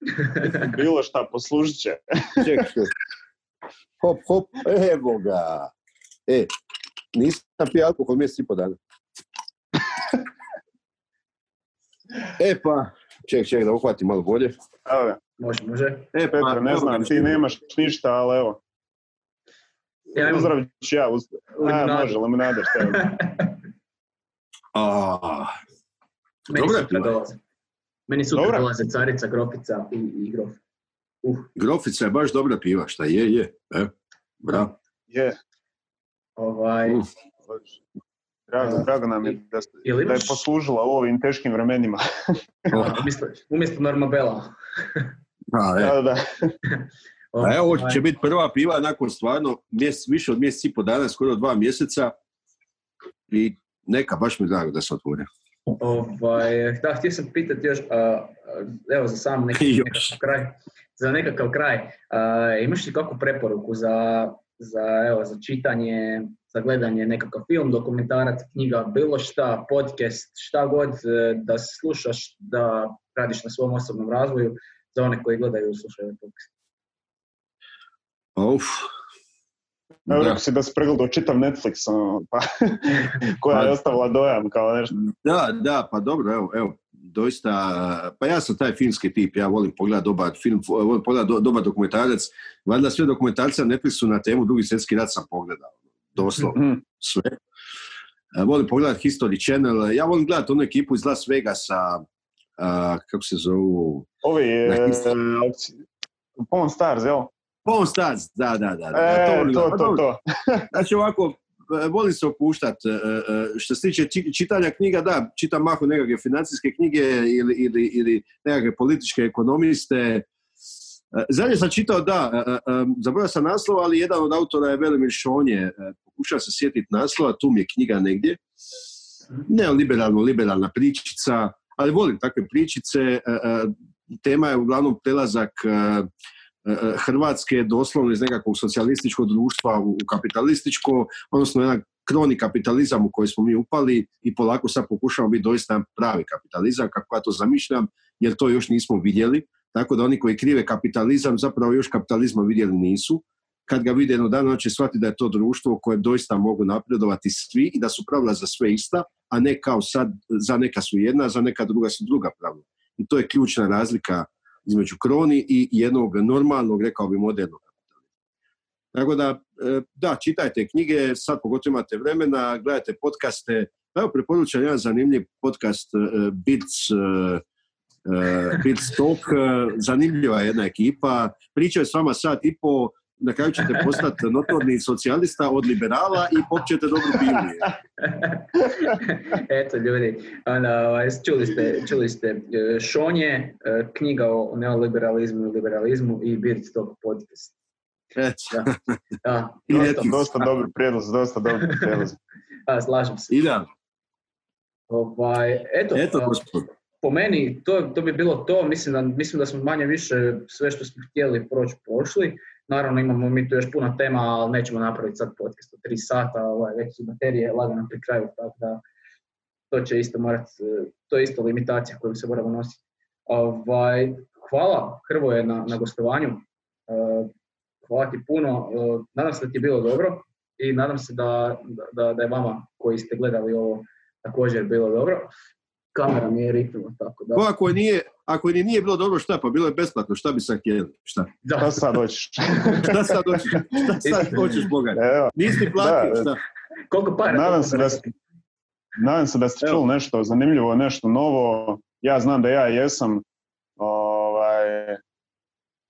Bilo šta, poslužit će. Ček, ček. Hop, hop, evo ga. E, nisam pio alkohol mjesec i po dana. E pa, ček, ček, da uhvatim malo bolje. Evo ga. može, može. E, pa, Petar, ne evo znam, ti nemaš ništa, ali evo. Ja imam Pozdrav ću ja. uz- A, može, limunada, šta je. A, Meni Dobra je sutra dolaze. Meni sutra Dobra. dolaze carica, grofica i, i grof. Uh, Grofica je baš dobra piva, šta je, je. E, bravo. Je, ovaj, Uf. drago, drago nam je da, da je poslužila u ovim teškim vremenima. umjesto, umjesto Normabela. A, e. Da, da. A evo, ovo Ovaj, će biti prva piva nakon stvarno mjesec, više od mjesec i po dana, skoro dva mjeseca. I neka, baš mi je drago da se otvore. Ovaj, da, htio sam pitati još, a, evo za sam neki, nekakav kraj, za nekakav kraj, a, imaš li kakvu preporuku za, za, evo, za čitanje, za gledanje nekakav film, dokumentarac, knjiga, bilo šta, podcast, šta god e, da slušaš, da radiš na svom osobnom razvoju, za one koji gledaju i slušaju podcast. Uf. Evo Da. rekao si da si pregledao čitav Netflix, ono, pa, koja je ostavila dojam kao nešto. Da, da, pa dobro, evo, evo, doista, pa ja sam taj filmski tip, ja volim pogledati dobar film, volim pogledati do- dobar dokumentarac, valjda sve dokumentarce na Netflixu na temu Drugi svjetski rat sam pogledao, doslovno Mhm. sve. E, Volim pogledati History Channel, ja volim gledati onu ekipu iz Las Vegasa, a, kako se zovu, Ovi, e, opci- Pawn Stars, jel? Pawn Stars, da, da, da. E, to, gledati. Pa to, to. Znači ovako, e, volim se opuštati. Što se tiče či- čitanja knjiga, da, čitam mahom nekakve financijske knjige ili, ili, ili nekakve političke ekonomiste. E, Zadnje sam čitao, da, e, e, e, zaboravio sam naslov, ali jedan od autora je Velimir Šonje. E, Pokušao se sjetiti naslova, tu mi je knjiga negdje. Neoliberalno, liberalna pričica, ali volim takve pričice. E, e, Tema je uglavnom prelazak e, e, Hrvatske doslovno iz nekakvog socijalističkog društva u kapitalističko, odnosno jedan kroni kapitalizam u koji smo mi upali i polako sad pokušavamo biti doista pravi kapitalizam, kako ja to zamišljam, jer to još nismo vidjeli. Tako da oni koji krive kapitalizam zapravo još kapitalizma vidjeli nisu. Kad ga vide jedno dana, će shvatiti da je to društvo u kojem doista mogu napredovati svi i da su pravila za sve ista, a ne kao sad, za neka su jedna, za neka druga su druga pravila. I to je ključna razlika između kroni i jednog normalnog, rekao bi, modernog. Tako da, e, da, čitajte knjige, sad pogotovo imate vremena, gledajte podcaste. Evo, preporučam jedan zanimljiv podcast e, Bits, e, Bits Talk, zanimljiva je jedna ekipa, pričaju s vama sat i po, na kraju ćete postati notorni socijalista od liberala i popćete dobro Biblije. Eto ljudi, onda, ovaj, čuli ste, čuli ste e, Šonje, e, knjiga o neoliberalizmu i liberalizmu i Talk podcast. Eto, Da, I dosta-. Dosta dobar prijedlog, dosta dobar prijedlog. da, slažem se. idealno. Ovaj, eto, Eto, a, gospod. po meni to, to bi bilo to, mislim da, mislim da smo manje više sve što smo htjeli proći prošli. Naravno imamo mi tu još puno tema, ali nećemo napraviti sad podcast od tri sata, ovaj, već su baterije lagano pri kraju, tako da to će isto morati, to je isto limitacija kojom se moramo nositi. Ovaj, hvala Hrvoje na, na gostovanju, Eh, hvala ti puno, Eh, nadam se da ti je bilo dobro i nadam se da, da, da je vama koji ste gledali ovo također bilo dobro. Kamera mi je riknula, tako da. Ko ako je nije, ako ni nije bilo dobro, šta? Pa bilo je besplatno, šta bi sad htjeli? Šta? da. Šta sad hoćeš? Šta sad hoćeš? Šta sad hoćeš, Boga? Nisi platio, Da, šta? Koliko para? nadam se da ste, nadam se da ste čuli nešto zanimljivo, nešto novo. Ja znam da ja jesam. Ovaj,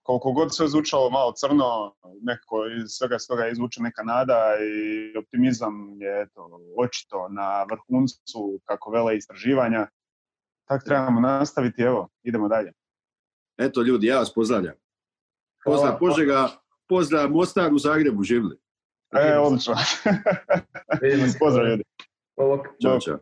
koliko god sve zvučalo malo crno, nekako iz svega s toga izvuče neka nada i optimizam je eto, očito na vrhuncu kako vele istraživanja. Tako trebamo nastaviti, evo, idemo dalje. Eto ljudi, ja vas pozdravljam. Pozdrav. Požega, pozdrav Mostar u Zagrebu živli. E, odlično. Vidimo se. Pozdrav ljudi. Ćao, Bok. čao.